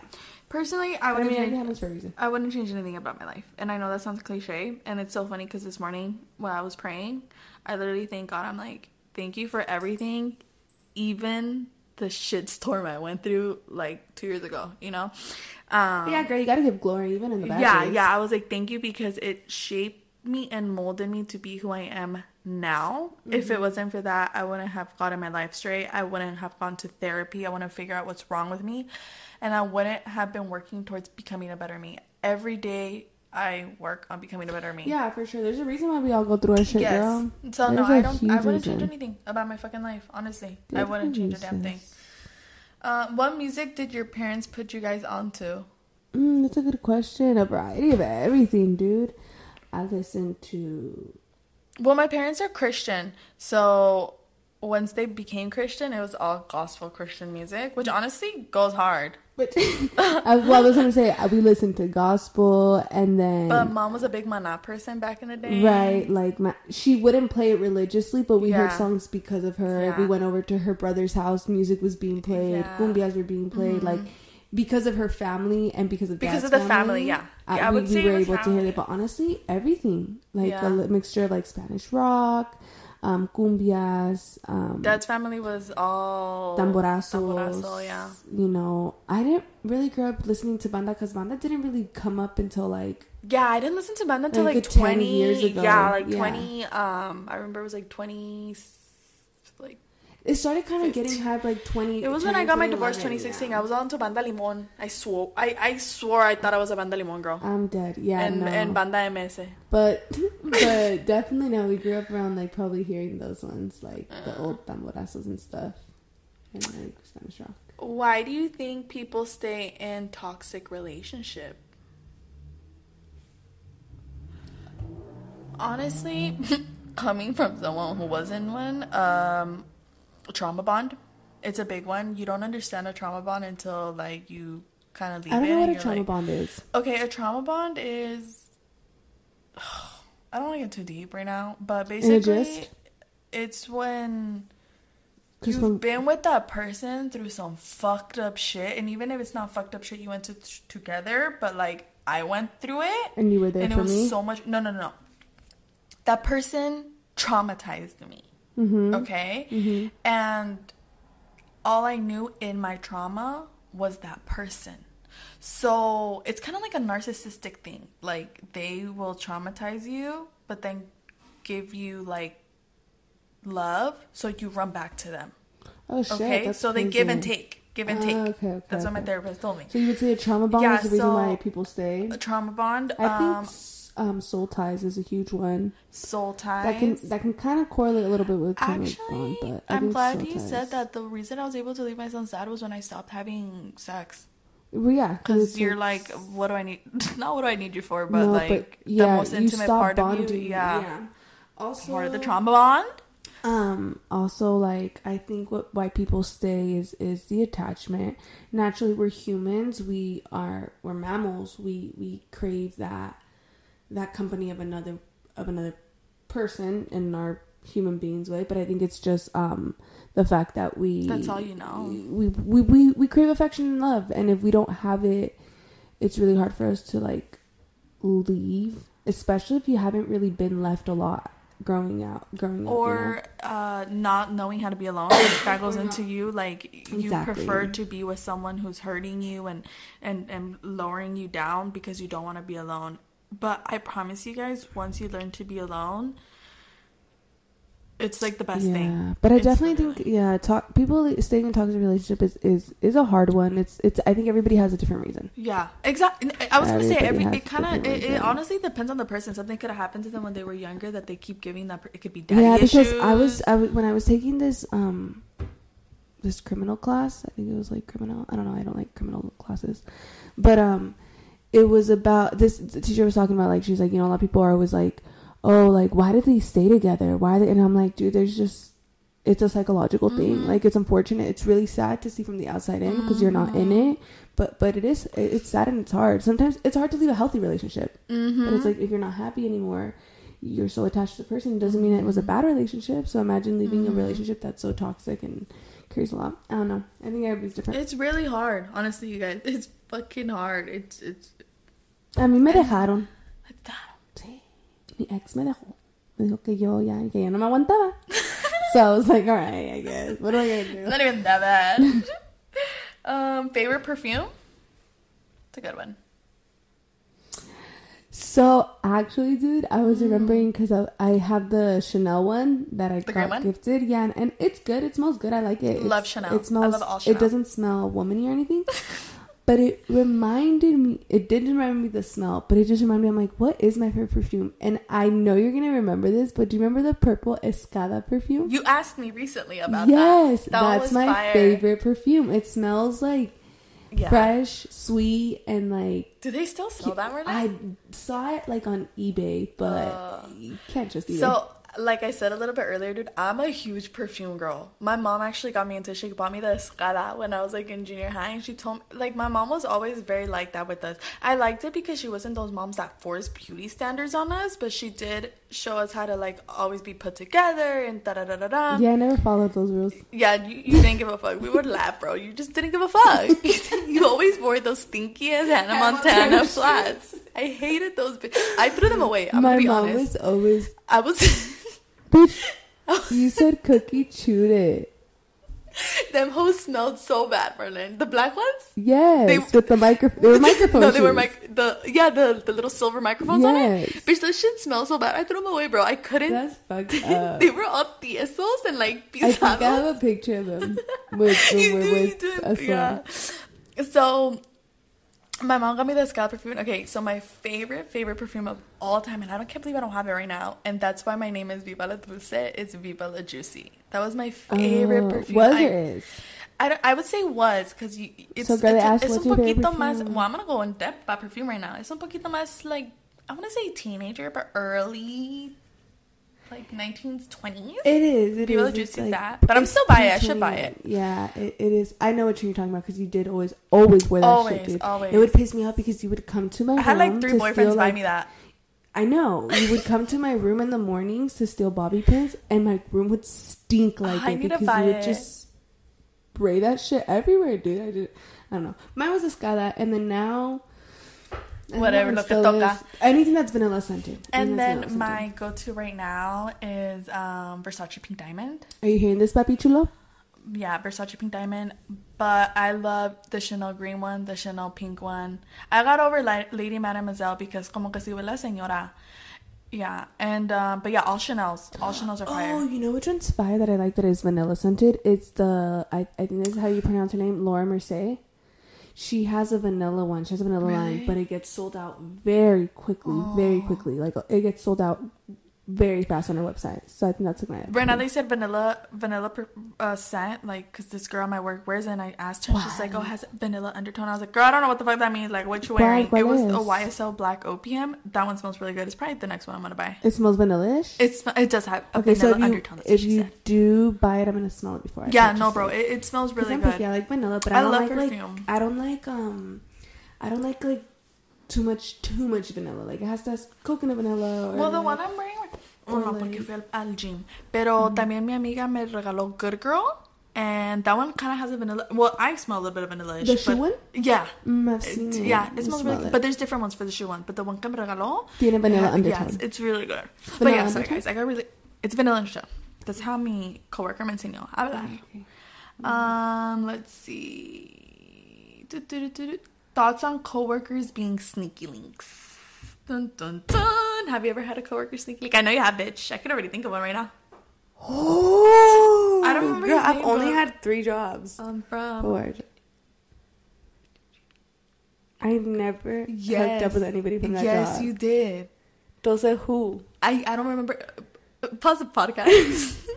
Speaker 2: Personally, I
Speaker 1: I
Speaker 2: would
Speaker 1: mean,
Speaker 2: have
Speaker 1: everything
Speaker 2: changed.
Speaker 1: happens for a reason.
Speaker 2: I wouldn't change anything about my life. And I know that sounds cliche. And it's so funny because this morning when I was praying, I literally thank God. I'm like, thank you for everything, even the shitstorm I went through like two years ago, you know? Um,
Speaker 1: yeah, girl, you gotta give glory even in the bad
Speaker 2: yeah,
Speaker 1: days.
Speaker 2: yeah. I was like, thank you because it shaped me and molded me to be who I am now. If
Speaker 1: Mm-hmm.
Speaker 2: it wasn't for that, I wouldn't have gotten my life straight. I wouldn't have gone to therapy. I wouldn't figure out what's wrong with me. And I wouldn't have been working towards becoming a better me. Every day I work on becoming a better me.
Speaker 1: Yeah, for sure. There's a reason why we all go through our shit,
Speaker 2: Yes.
Speaker 1: girl.
Speaker 2: So no,
Speaker 1: There's
Speaker 2: I
Speaker 1: a
Speaker 2: don't. I wouldn't change anything about my fucking life. Honestly, I wouldn't change a damn thing. Uh, what music did your parents put you guys onto?
Speaker 1: Mm, that's a good question. A variety of everything, dude. I listen to
Speaker 2: Well, my parents are Christian, so once they became Christian, it was all gospel Christian music, which honestly goes hard.
Speaker 1: But *laughs* I, well, I was gonna say uh, we listened to gospel, and then
Speaker 2: But mom was a big mana person back in the day.
Speaker 1: right, like my, she wouldn't play it religiously, but we heard songs because of her.
Speaker 2: Yeah.
Speaker 1: We went over to her brother's house, music was being played,
Speaker 2: Yeah.
Speaker 1: cumbias were being played, like because of her family and because of
Speaker 2: Because
Speaker 1: dad's
Speaker 2: of the family, yeah.
Speaker 1: uh,
Speaker 2: Yeah, I
Speaker 1: we,
Speaker 2: would
Speaker 1: we
Speaker 2: say
Speaker 1: were able to hear
Speaker 2: family.
Speaker 1: it. But honestly, everything like
Speaker 2: Yeah.
Speaker 1: a mixture of like Spanish rock, um, cumbias, um,
Speaker 2: Dad's family was all
Speaker 1: tamborazos.
Speaker 2: Tamborazo, yeah.
Speaker 1: You know, I didn't really grow up listening to banda because banda didn't really come up until like
Speaker 2: Yeah, I didn't listen to banda until
Speaker 1: Like
Speaker 2: like,
Speaker 1: a 10
Speaker 2: twenty
Speaker 1: years ago.
Speaker 2: Yeah, like
Speaker 1: Yeah.
Speaker 2: twenty. Um, I remember it was like twenty.
Speaker 1: It started kind of getting
Speaker 2: Fifteen.
Speaker 1: hype like twenty.
Speaker 2: it was when I got my divorce, twenty sixteen.
Speaker 1: yeah.
Speaker 2: I was on to banda limon. I swore. I I swore I thought I was a banda limon girl.
Speaker 1: I'm dead. Yeah,
Speaker 2: and
Speaker 1: no.
Speaker 2: and banda ms.
Speaker 1: but *laughs* but definitely no. We grew up around like probably hearing those ones like the old tamborazos and stuff, and like Spanish rock.
Speaker 2: Why do you think people stay in toxic relationship? Honestly, *laughs* coming from someone who was in one, um, trauma bond, it's a big one. You don't understand a trauma bond until like you kind of leave
Speaker 1: I don't
Speaker 2: it.
Speaker 1: know what a trauma
Speaker 2: like-
Speaker 1: bond is.
Speaker 2: Okay, a trauma bond is *sighs* I don't want to get too deep right now, but basically, it's when you've
Speaker 1: when-
Speaker 2: been with that person through some fucked up shit, and even if it's not fucked up shit you went to together, but like I went through it,
Speaker 1: And you were there
Speaker 2: and it was
Speaker 1: me.
Speaker 2: so much. No, no, no. That person traumatized me.
Speaker 1: Mm-hmm.
Speaker 2: Okay,
Speaker 1: Mm-hmm.
Speaker 2: and all I knew in my trauma was that person. So it's kind of like a narcissistic thing. Like they will traumatize you, but then give you like love, so you run back to them.
Speaker 1: Oh shit.
Speaker 2: Okay, so they give and take, give and
Speaker 1: Ah,
Speaker 2: take.
Speaker 1: okay, okay,
Speaker 2: That's what my therapist told me.
Speaker 1: So you would say a trauma bond
Speaker 2: Yeah,
Speaker 1: is the reason why people stay.
Speaker 2: A trauma bond,
Speaker 1: I think
Speaker 2: um,
Speaker 1: s- um, soul ties is a huge one.
Speaker 2: soul ties.
Speaker 1: That can that can kind of correlate a little bit with
Speaker 2: Actually,
Speaker 1: bond, but
Speaker 2: I'm glad you
Speaker 1: ties-
Speaker 2: said that. The reason I was able to leave my son sad was when I stopped having sex.
Speaker 1: Well, yeah,
Speaker 2: Because you're
Speaker 1: it's-
Speaker 2: like, what do I need? *laughs* Not what do I need you for, but
Speaker 1: No,
Speaker 2: like
Speaker 1: yeah,
Speaker 2: the most intimate part of you.
Speaker 1: bonding,
Speaker 2: Yeah.
Speaker 1: Also,
Speaker 2: Part of the trauma bond.
Speaker 1: Um. Also, like I think what why people stay is is the attachment. Naturally, we're humans. We are we're mammals. We we crave that that company of another of another person in our human beings way. But I think it's just um the fact that we
Speaker 2: That's all you know.
Speaker 1: We we we, we crave affection and love, and if we don't have it, it's really hard for us to like leave. Especially if you haven't really been left a lot growing out growing up. you know?
Speaker 2: Or uh, not knowing how to be alone. That goes *coughs* into you. Like you
Speaker 1: Exactly.
Speaker 2: prefer to be with someone who's hurting you and and and lowering you down because you don't want to be alone. But I promise you guys, once you learn to be alone, it's like the best
Speaker 1: yeah,
Speaker 2: thing.
Speaker 1: but I
Speaker 2: It's
Speaker 1: definitely think yeah, talk people staying in toxic relationship is is is a hard one. It's it's I think everybody has a different reason.
Speaker 2: Yeah, exactly. I was gonna say every. It kind of. It, it honestly depends on the person. Something could have happened to them when they were younger that they keep giving that. It could be daddy
Speaker 1: yeah, because
Speaker 2: issues.
Speaker 1: I was I was when I was taking this um this criminal class. I think it was like criminal. I don't know. I don't like criminal classes, but um, it was about this. The teacher was talking about like she's like you know a lot of people are always like, oh like why did they stay together? Why? They, and I'm like, dude, there's just it's a psychological thing.
Speaker 2: Mhm.
Speaker 1: Like it's unfortunate. It's really sad to see from the outside in because you're not in
Speaker 2: Mhm.
Speaker 1: it. But but it is it's sad and it's hard. Sometimes it's hard to leave a healthy relationship.
Speaker 2: Mm-hmm.
Speaker 1: But it's like if you're not happy anymore, you're so attached to the person. Doesn't mean it was a bad relationship. So imagine leaving a
Speaker 2: Mhm.
Speaker 1: relationship that's so toxic and carries a lot. I don't know. I think everybody's different.
Speaker 2: It's really hard, honestly, you guys. *laughs* It's fucking hard. It's it's.
Speaker 1: A mí me dejaron.
Speaker 2: it's
Speaker 1: Sí. Mi ex me dejó. Me dijo que yo ya que ya no me aguantaba. so I was like, all right, I guess. What am I gonna do?
Speaker 2: not even that bad. um, favorite perfume. It's a good one.
Speaker 1: So actually, dude, I was remembering because I, I have the Chanel one that I
Speaker 2: The
Speaker 1: got gifted. Yeah, and, and it's good. It smells good. I like it.
Speaker 2: Love Chanel.
Speaker 1: It smells.
Speaker 2: love all Chanel.
Speaker 1: It doesn't smell womany or anything. *laughs* but it reminded me. It didn't remind me the smell, but it just reminded me. I'm like, what is my favorite perfume? And I know you're gonna remember this, but do you remember the purple Escada perfume?
Speaker 2: You asked me recently about
Speaker 1: yes,
Speaker 2: that. That
Speaker 1: that's
Speaker 2: was
Speaker 1: my
Speaker 2: fire.
Speaker 1: favorite perfume. It smells like
Speaker 2: Yeah.
Speaker 1: fresh, sweet, and like
Speaker 2: Do they still sell that right now?
Speaker 1: I saw it like on eBay, but
Speaker 2: Uh,
Speaker 1: you can't just eBay.
Speaker 2: So, like I said a little bit earlier, dude, I'm a huge perfume girl. My mom actually got me into. She bought me the Escada when I was like in junior high, and she told me like my mom was always very like that with us. I liked it because she wasn't those moms that force beauty standards on us, but she did show us how to like always be put together and da da da da da.
Speaker 1: yeah, I never followed those rules.
Speaker 2: Yeah, you, you didn't give a fuck. We would laugh, bro. You just didn't give a fuck. *laughs* *laughs* you always wore those stinky ass Hannah Montana
Speaker 1: Montana
Speaker 2: flats. I hated those. bi- I threw them away. I'm
Speaker 1: My
Speaker 2: gonna be
Speaker 1: mom
Speaker 2: honest.
Speaker 1: was always,
Speaker 2: I was. *laughs*
Speaker 1: bitch, *laughs* you said cookie chewed it.
Speaker 2: them hoes smelled so bad, Marlene. The black ones?
Speaker 1: Yes,
Speaker 2: They-
Speaker 1: with the microphone. they were microphones. *laughs*
Speaker 2: no, they were mic. The yeah, the the little silver microphones on it.
Speaker 1: Yes.
Speaker 2: Bitch, those shit smell so bad. I threw them away, bro. I couldn't.
Speaker 1: That's fucked *laughs* up.
Speaker 2: they were all tiesos and like
Speaker 1: I think I have a picture of them with when
Speaker 2: You
Speaker 1: we're
Speaker 2: you
Speaker 1: with
Speaker 2: do.
Speaker 1: us.
Speaker 2: Yeah. So my mom got me the scalp perfume. Okay, so my favorite favorite perfume of all time, and I don't can't believe I don't have it right now, and that's why my name is Viva la Dulce. It's Viva la Juicy. That was my favorite
Speaker 1: Oh,
Speaker 2: perfume.
Speaker 1: Was
Speaker 2: I,
Speaker 1: is?
Speaker 2: I, I would say was because you. It's,
Speaker 1: So, girl,
Speaker 2: it's,
Speaker 1: asked,
Speaker 2: it's un poquito más. Well, I'm gonna go in depth about perfume right now. It's un poquito más like I want to say teenager, but early, like 1920s.
Speaker 1: It is. It
Speaker 2: la
Speaker 1: is. It's like
Speaker 2: that. But I'm still buy it. I should buy it.
Speaker 1: Yeah, it, it is. I know what you're talking about because you did always, always wear that
Speaker 2: Always,
Speaker 1: shit, dude.
Speaker 2: always.
Speaker 1: It would piss me off because you would come to my
Speaker 2: I had like three boyfriends
Speaker 1: steal,
Speaker 2: buy
Speaker 1: like-
Speaker 2: me that.
Speaker 1: I know you would come to my room in the mornings to steal bobby pins, and my room would stink oh, like
Speaker 2: I
Speaker 1: it
Speaker 2: need to
Speaker 1: because you would
Speaker 2: it.
Speaker 1: just spray that shit everywhere, dude. I did. I don't know. Mine was escada, and then now.
Speaker 2: Whatever,
Speaker 1: know,
Speaker 2: lo que toca.
Speaker 1: is. Anything that's vanilla scented.
Speaker 2: And then my go-to right now is um, Versace Pink Diamond.
Speaker 1: Are you hearing this, papi chulo?
Speaker 2: Yeah, Versace Pink Diamond. But I love the Chanel green one, the Chanel pink one. I got over Li- Lady Mademoiselle because como que si huele a señora. Yeah, and um, but yeah, all Chanel's, all Chanel's are *gasps* fire.
Speaker 1: Oh, you know which one's fire that I like that is vanilla scented? It's the I, I think this is how you pronounce her name, Laura Mercier. She has a vanilla one. She has a vanilla line, but it gets sold out very quickly, very quickly. Like it gets sold out very fast on her website. So I think that's like my.
Speaker 2: Right now they said vanilla vanilla uh, scent, like, because this girl at my work wears it, and I asked her, she's like, oh, it has vanilla undertone. I was like, girl, I don't know what the fuck that means. Like, what you wearing?
Speaker 1: what
Speaker 2: it was
Speaker 1: is?
Speaker 2: a YSL Black Opium. That one smells really good. It's probably the next one I'm gonna buy.
Speaker 1: It smells vanilla-ish.
Speaker 2: It's it does have a
Speaker 1: okay, so if you
Speaker 2: undertone. That's
Speaker 1: if you
Speaker 2: said.
Speaker 1: do buy it, I'm gonna smell it before. I
Speaker 2: Yeah, no, bro,
Speaker 1: it.
Speaker 2: it, it smells really good.
Speaker 1: picky. I like vanilla, but I,
Speaker 2: I
Speaker 1: don't
Speaker 2: love
Speaker 1: like
Speaker 2: perfume.
Speaker 1: like I don't like um, I don't like like too much too much vanilla. Like it has to have coconut vanilla. Or
Speaker 2: Well, the
Speaker 1: like-
Speaker 2: one I'm wearing, well,
Speaker 1: or
Speaker 2: no,
Speaker 1: like-
Speaker 2: porque fui al, al gym. Pero también mi amiga me regaló Good Girl, and that one kind of has a vanilla. Well, I smell a little bit of vanilla.
Speaker 1: The shoe one?
Speaker 2: Yeah.
Speaker 1: Mm, I've seen
Speaker 2: It-
Speaker 1: it.
Speaker 2: yeah, it smells
Speaker 1: smell
Speaker 2: really good. But there's different ones for the shoe one. But the one que me regaló,
Speaker 1: Tiene vanilla
Speaker 2: yeah,
Speaker 1: undertone.
Speaker 2: Yes, it's really good. but
Speaker 1: Vanilla
Speaker 2: yeah, sorry guys, I got really. It's vanilla undertone. That's how mi coworker me enseñó a hablar.
Speaker 1: Okay.
Speaker 2: Um, let's see. Do, do, do. Thoughts on coworkers being sneaky links. Dun, dun, dun. Have you ever had a coworker sneaky Like I know you have, bitch. I can already think of one right now.
Speaker 1: Oh,
Speaker 2: I don't remember.
Speaker 1: Girl, I've
Speaker 2: name,
Speaker 1: only had three jobs.
Speaker 2: Um, from
Speaker 1: Four. I've never hooked up with anybody from that
Speaker 2: yes,
Speaker 1: job.
Speaker 2: you did.
Speaker 1: Those are who?
Speaker 2: I I don't remember. uh, Pause the podcast. *laughs* *laughs*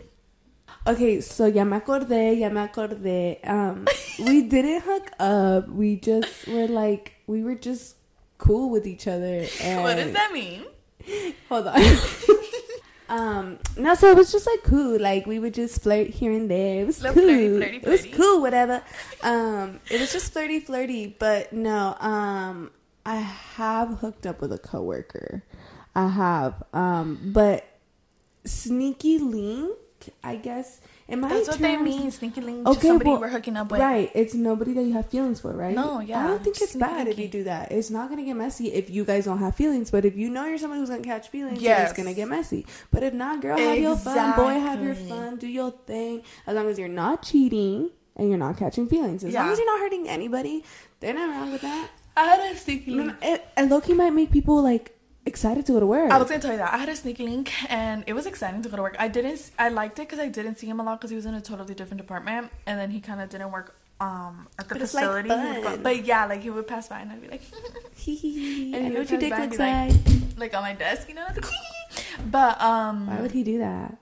Speaker 1: Okay, so ya me acordé, ya me acordé. Um, we didn't hook up. We just were like, we were just cool with each other. And *laughs*
Speaker 2: what does that mean? *laughs*
Speaker 1: Hold on. *laughs* um, no, so it was just like cool. Like we would just flirt here and there. It was
Speaker 2: Little
Speaker 1: cool.
Speaker 2: flirty, flirty,
Speaker 1: It was cool, whatever. *laughs* Um, it was just flirty, flirty. But no, um, I have hooked up with a coworker. I have. Um, but sneaky link, I guess. In my
Speaker 2: That's what they
Speaker 1: terms-
Speaker 2: mean. Sneaky link.
Speaker 1: Okay,
Speaker 2: somebody
Speaker 1: well,
Speaker 2: we're hooking up with.
Speaker 1: Right, it's nobody that you have feelings for, right?
Speaker 2: No, Yeah.
Speaker 1: I don't think it's bad if you do that. It's not gonna get messy if you guys don't have feelings. But if you know you're someone who's gonna catch feelings, yeah,
Speaker 2: Yes.
Speaker 1: it's gonna get messy. But if not, girl, have your fun. Boy, have your fun. Do your thing. As long as you're not cheating and you're not catching feelings. As long as you're not hurting anybody, they're not wrong with that.
Speaker 2: I had a sneaky link.
Speaker 1: No, It, and Loki might make people like excited to go to work.
Speaker 2: I was gonna tell you that I had a sneaky link, and it was exciting to go to work. I didn't. I liked it because I didn't see him a lot because he was in a totally different department, and then he kind of didn't work um at the
Speaker 1: But it's, like,
Speaker 2: facility. Go- but yeah, like he would pass by, and I'd be like. *laughs* And
Speaker 1: I know what your dick looks like. *laughs*
Speaker 2: like- on my desk, you know. *laughs* but um,
Speaker 1: Why would he do that?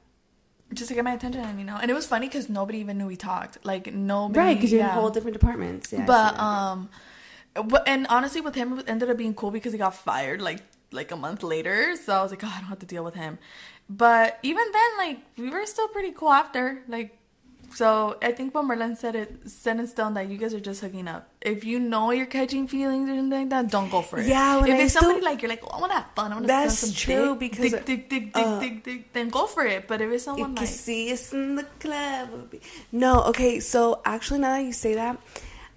Speaker 2: just to get my attention, you know. And it was funny because nobody even knew we talked. Like nobody,
Speaker 1: Right, because you're in whole different departments. Yeah,
Speaker 2: but um but, and honestly with him it ended up being cool because he got fired like like a month later so i was like oh i don't have to deal with him but even then like we were still pretty cool after like so i think when Marlene said it set in stone that you guys are just hooking up if you know you're catching feelings or anything like that don't go for it
Speaker 1: Yeah,
Speaker 2: if
Speaker 1: I
Speaker 2: it's
Speaker 1: still-
Speaker 2: somebody like you're like oh, i want to have fun i want to
Speaker 1: That's
Speaker 2: some
Speaker 1: true,
Speaker 2: dick,
Speaker 1: because,
Speaker 2: dick, dick, dick,
Speaker 1: uh,
Speaker 2: dick, dick, dick, then go for it but if it's
Speaker 1: You
Speaker 2: someone
Speaker 1: can
Speaker 2: like
Speaker 1: see us in the club. No, okay. So actually, now that you say that,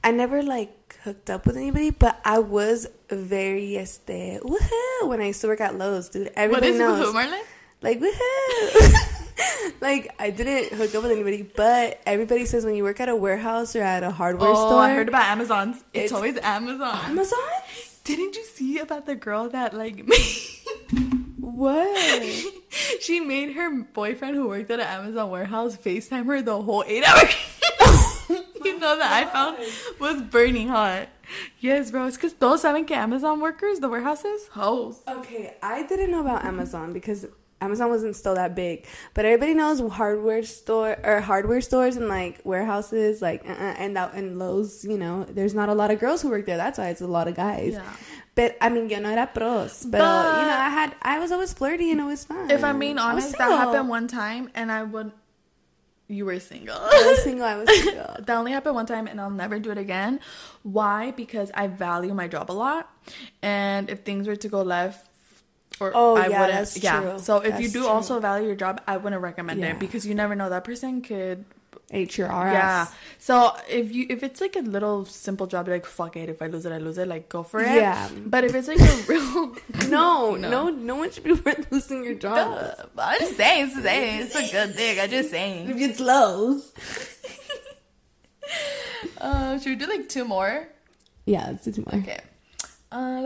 Speaker 1: I never like hooked up with anybody, but I was very este woohoo when I used to work at Lowe's, dude.
Speaker 2: what
Speaker 1: Everybody
Speaker 2: is
Speaker 1: knows,
Speaker 2: who Marlene
Speaker 1: like woohoo. *laughs* like I didn't hook up with anybody, but everybody says when you work at a warehouse or at a hardware
Speaker 2: oh
Speaker 1: store,
Speaker 2: i heard about amazon's it's,
Speaker 1: It's-
Speaker 2: always amazon
Speaker 1: Amazon.
Speaker 2: Didn't you see about the girl that like *laughs*
Speaker 1: What? *laughs*
Speaker 2: she made her boyfriend who worked at an Amazon warehouse FaceTime her the whole eight hours? You know the iPhone was burning hot. Yes, bro. It's because those saben que Amazon workers, the warehouses, hoes.
Speaker 1: Okay, I didn't know about Amazon because Amazon wasn't still that big. But everybody knows hardware store or hardware stores and like warehouses, like uh, uh, and that and Lowe's. You know, there's not a lot of girls who work there. That's why it's a lot of guys.
Speaker 2: Yeah.
Speaker 1: But I mean, yo no era pros. But,
Speaker 2: But-
Speaker 1: you know, I had I was always flirty and it was fun.
Speaker 2: If I'm being
Speaker 1: I
Speaker 2: honest, that happened one time, and I would. You were single.
Speaker 1: I was single. I was *laughs* single.
Speaker 2: that only happened one time and I'll never do it again. Why? Because I value my job a lot. And if things were to go left, or
Speaker 1: Oh,
Speaker 2: I
Speaker 1: yeah,
Speaker 2: wouldn't.
Speaker 1: that's
Speaker 2: yeah.
Speaker 1: true.
Speaker 2: So if you do
Speaker 1: true.
Speaker 2: also value your job, I wouldn't recommend
Speaker 1: Yeah.
Speaker 2: it because you never know that person could.
Speaker 1: H your R
Speaker 2: Yeah. So if you if it's like a little simple job, like fuck it. If I lose it, I lose it. Like go for it.
Speaker 1: Yeah.
Speaker 2: But if it's like a *laughs* real *laughs*
Speaker 1: No, no, no, one should be *laughs* worth losing your job.
Speaker 2: Uh, I'm just saying, it's, saying, it's a good thing. I'm just saying.
Speaker 1: If it's Lowe's.
Speaker 2: Uh, should we do like two more?
Speaker 1: Yeah, let's do two more.
Speaker 2: Okay. Uh,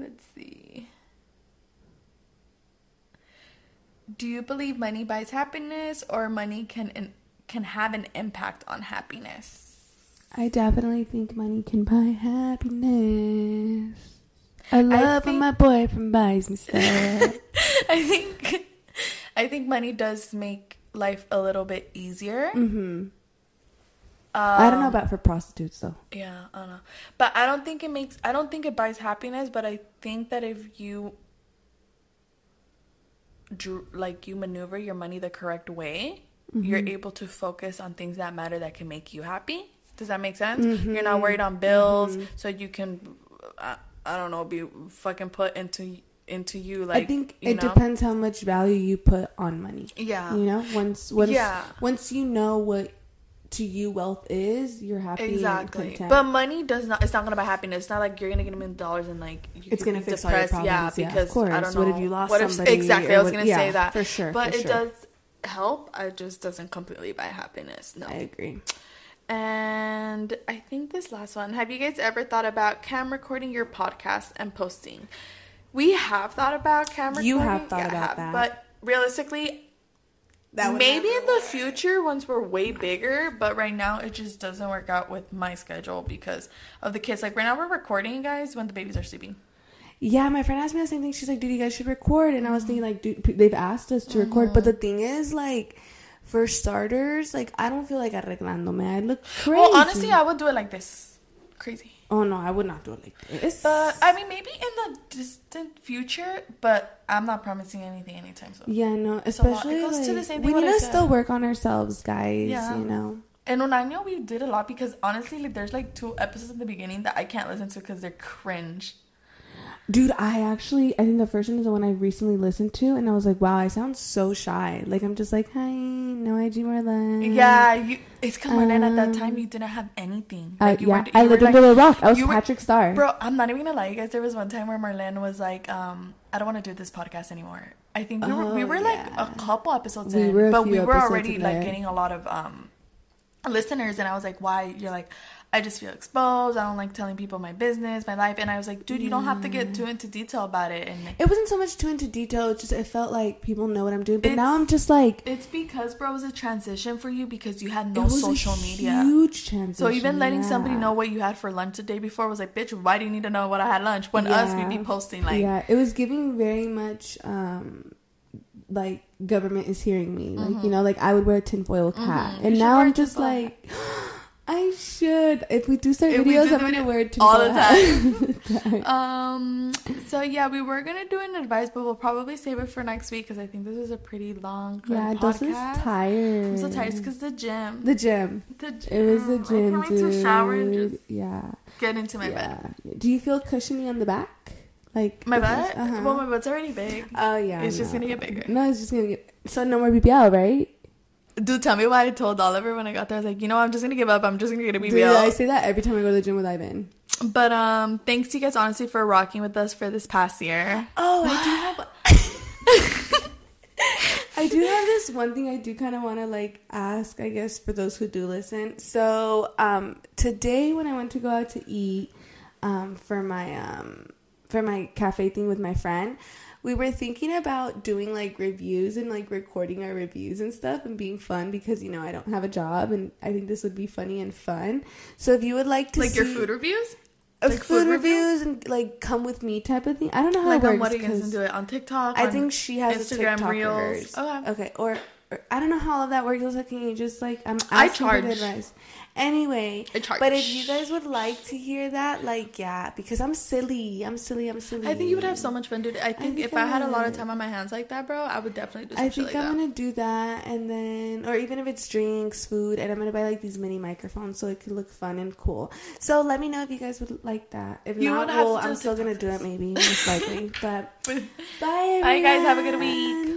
Speaker 2: let's see. Do you believe money buys happiness, or money can can have an impact on happiness?
Speaker 1: I definitely think money can buy happiness. I love when
Speaker 2: think-
Speaker 1: my boyfriend buys me stuff. *laughs*
Speaker 2: I think I think money does make life a little bit easier.
Speaker 1: hmm I don't know
Speaker 2: Um,
Speaker 1: about for prostitutes though.
Speaker 2: Yeah, I don't know. But I don't think it makes I don't think it buys happiness, but I think that if you like you maneuver your money the correct way, mm-hmm. you're able to focus on things that matter that can make you happy. Does that make sense? Mm-hmm. You're not worried on bills, mm-hmm. so you can I, I don't know, be fucking put into into you like
Speaker 1: I think it
Speaker 2: know?
Speaker 1: depends how much value you put on money.
Speaker 2: Yeah.
Speaker 1: You know, once once
Speaker 2: Yeah.
Speaker 1: once you know what to you wealth is, you're happy
Speaker 2: Exactly. But money does not. It's not gonna buy happiness. It's not like you're gonna get a million dollars and like
Speaker 1: It's gonna fix all your
Speaker 2: depressed. Yeah,
Speaker 1: problems. Yeah,
Speaker 2: because
Speaker 1: course.
Speaker 2: I don't know.
Speaker 1: What if you lost
Speaker 2: what if-
Speaker 1: somebody
Speaker 2: exactly. I was
Speaker 1: what-
Speaker 2: gonna
Speaker 1: yeah,
Speaker 2: say that
Speaker 1: for sure,
Speaker 2: But
Speaker 1: for
Speaker 2: it
Speaker 1: sure.
Speaker 2: does help. It just doesn't completely buy happiness. No.
Speaker 1: I agree.
Speaker 2: And I think this last one. Have you guys ever thought about cam recording your podcast and posting? We have thought about cam recording.
Speaker 1: You have thought
Speaker 2: Yeah,
Speaker 1: about
Speaker 2: have.
Speaker 1: that.
Speaker 2: But realistically,
Speaker 1: would
Speaker 2: maybe in the future once we're way bigger but right now it just doesn't work out with my schedule because of the kids. Like right now we're recording guys when the babies are sleeping.
Speaker 1: Yeah, my friend asked me the same thing. She's like, "Dude, you guys should record," and I was mm-hmm. thinking, like, dude, they've asked us to record, but mm-hmm. the thing is, like, for starters, like, I don't feel like arreglándome. I look crazy.
Speaker 2: well honestly i would do it like this. Crazy
Speaker 1: oh no, I would not do it like this.
Speaker 2: but i mean maybe in the distant future but i'm not promising anything anytime soon
Speaker 1: yeah, no,
Speaker 2: It's a lot. It
Speaker 1: especially
Speaker 2: goes to the same
Speaker 1: we
Speaker 2: thing what
Speaker 1: need
Speaker 2: I
Speaker 1: to
Speaker 2: said.
Speaker 1: still work on ourselves, guys.
Speaker 2: Yeah.
Speaker 1: You know.
Speaker 2: and on año we did a lot because honestly like there's like two episodes in the beginning that i can't listen to because they're cringe
Speaker 1: Dude, I actually, I think the first one is the one I recently listened to, and I was like, wow, I sound so shy. Like, I'm just like, hi, no IG Marlene.
Speaker 2: Yeah, you. It's because Marlene at that
Speaker 1: Um,
Speaker 2: time you didn't have anything.
Speaker 1: Uh,
Speaker 2: Like you
Speaker 1: yeah,
Speaker 2: were,
Speaker 1: I lived
Speaker 2: were
Speaker 1: under
Speaker 2: like,
Speaker 1: a rock. I was
Speaker 2: you were-
Speaker 1: Patrick Star.
Speaker 2: bro. I'm not even gonna lie, you guys. There was one time where Marlene was like, um, I don't want to do this podcast anymore. I think we were we
Speaker 1: Oh,
Speaker 2: were like a couple episodes
Speaker 1: We
Speaker 2: in, but we were already like
Speaker 1: there.
Speaker 2: getting a lot of um listeners, and I was like, why? You're like. I just feel exposed. I don't like telling people my business, my life, and I was like, dude, you don't have to get too into detail about it. And
Speaker 1: It wasn't so much too into detail. It just it felt like people know what I'm doing. But
Speaker 2: It's-
Speaker 1: now I'm just like
Speaker 2: it's because, bro, it was a transition for you because you had
Speaker 1: it
Speaker 2: no
Speaker 1: was
Speaker 2: social
Speaker 1: a
Speaker 2: media.
Speaker 1: Huge transition.
Speaker 2: So even letting somebody know what you had for lunch the day before was like, bitch, why do you need to know what I had lunch? When us, we'd be posting like,
Speaker 1: yeah, it was giving very much um like government is hearing me. Like you know, like I would wear a tinfoil cap,
Speaker 2: Mhm.
Speaker 1: And now I'm just like. I should. If we do start
Speaker 2: If
Speaker 1: videos,
Speaker 2: do
Speaker 1: I'm gonna wear a
Speaker 2: all the
Speaker 1: time. *laughs* hat.
Speaker 2: Um. So yeah, we were gonna do an advice, but we'll probably save it for next week because I think this is a pretty long
Speaker 1: yeah,
Speaker 2: podcast.
Speaker 1: Dulce is tired.
Speaker 2: I'm so tired because the gym.
Speaker 1: The gym.
Speaker 2: The gym.
Speaker 1: It was the
Speaker 2: I
Speaker 1: gym,
Speaker 2: can't wait to shower and
Speaker 1: dude.
Speaker 2: just
Speaker 1: Yeah.
Speaker 2: get into my bed.
Speaker 1: Do you feel cushiony on the back? Like
Speaker 2: My butt.
Speaker 1: Uh-huh.
Speaker 2: Well, my butt's already big.
Speaker 1: Oh yeah.
Speaker 2: It's just gonna get bigger.
Speaker 1: No, it's just gonna get. So no more BBL, right?
Speaker 2: Dude, tell me why I told Oliver when I got there. I was like, you know, I'm just gonna give up. I'm just gonna get a BBL.
Speaker 1: Dude, I say that every time I go to the gym with Ivan.
Speaker 2: But um, thanks to you guys honestly for rocking with us for this past year.
Speaker 1: Oh, I do *gasps* have. *laughs* I do have this one thing I do kind of want to like ask, I guess, for those who do listen. So, um, today when I went to go out to eat, um, for my um, for my cafe thing with my friend, we were thinking about doing like reviews and like recording our reviews and stuff and being fun because you know I don't have a job and I think this would be funny and fun. So if you would like to
Speaker 2: Like your food reviews? like
Speaker 1: food,
Speaker 2: food review?
Speaker 1: reviews and like come with me type of thing. I don't know how
Speaker 2: Like
Speaker 1: it works.
Speaker 2: what are you guys gonna do it on TikTok?
Speaker 1: I think she has
Speaker 2: Instagram
Speaker 1: a
Speaker 2: Reels.
Speaker 1: Oh,
Speaker 2: okay.
Speaker 1: Okay, or I don't know how all of that works. Also, can you just like I'm
Speaker 2: I
Speaker 1: asking for
Speaker 2: charge.
Speaker 1: advice. Anyway, but if you guys would like to hear that, like yeah, because I'm silly, I'm silly, I'm silly.
Speaker 2: I think you would have so much fun doing it. I think,
Speaker 1: think
Speaker 2: if
Speaker 1: I
Speaker 2: I had a lot of time on my hands like that, bro, I would definitely do
Speaker 1: I think
Speaker 2: like
Speaker 1: I'm
Speaker 2: that.
Speaker 1: gonna do that, and then, or even if it's drinks, food, and I'm gonna buy like these mini microphones so it could look fun and cool. So let me know if you guys would like that. If
Speaker 2: You
Speaker 1: not, well, I'm still gonna do it maybe, most likely. But *laughs* bye,
Speaker 2: Bye, guys. Have a good week.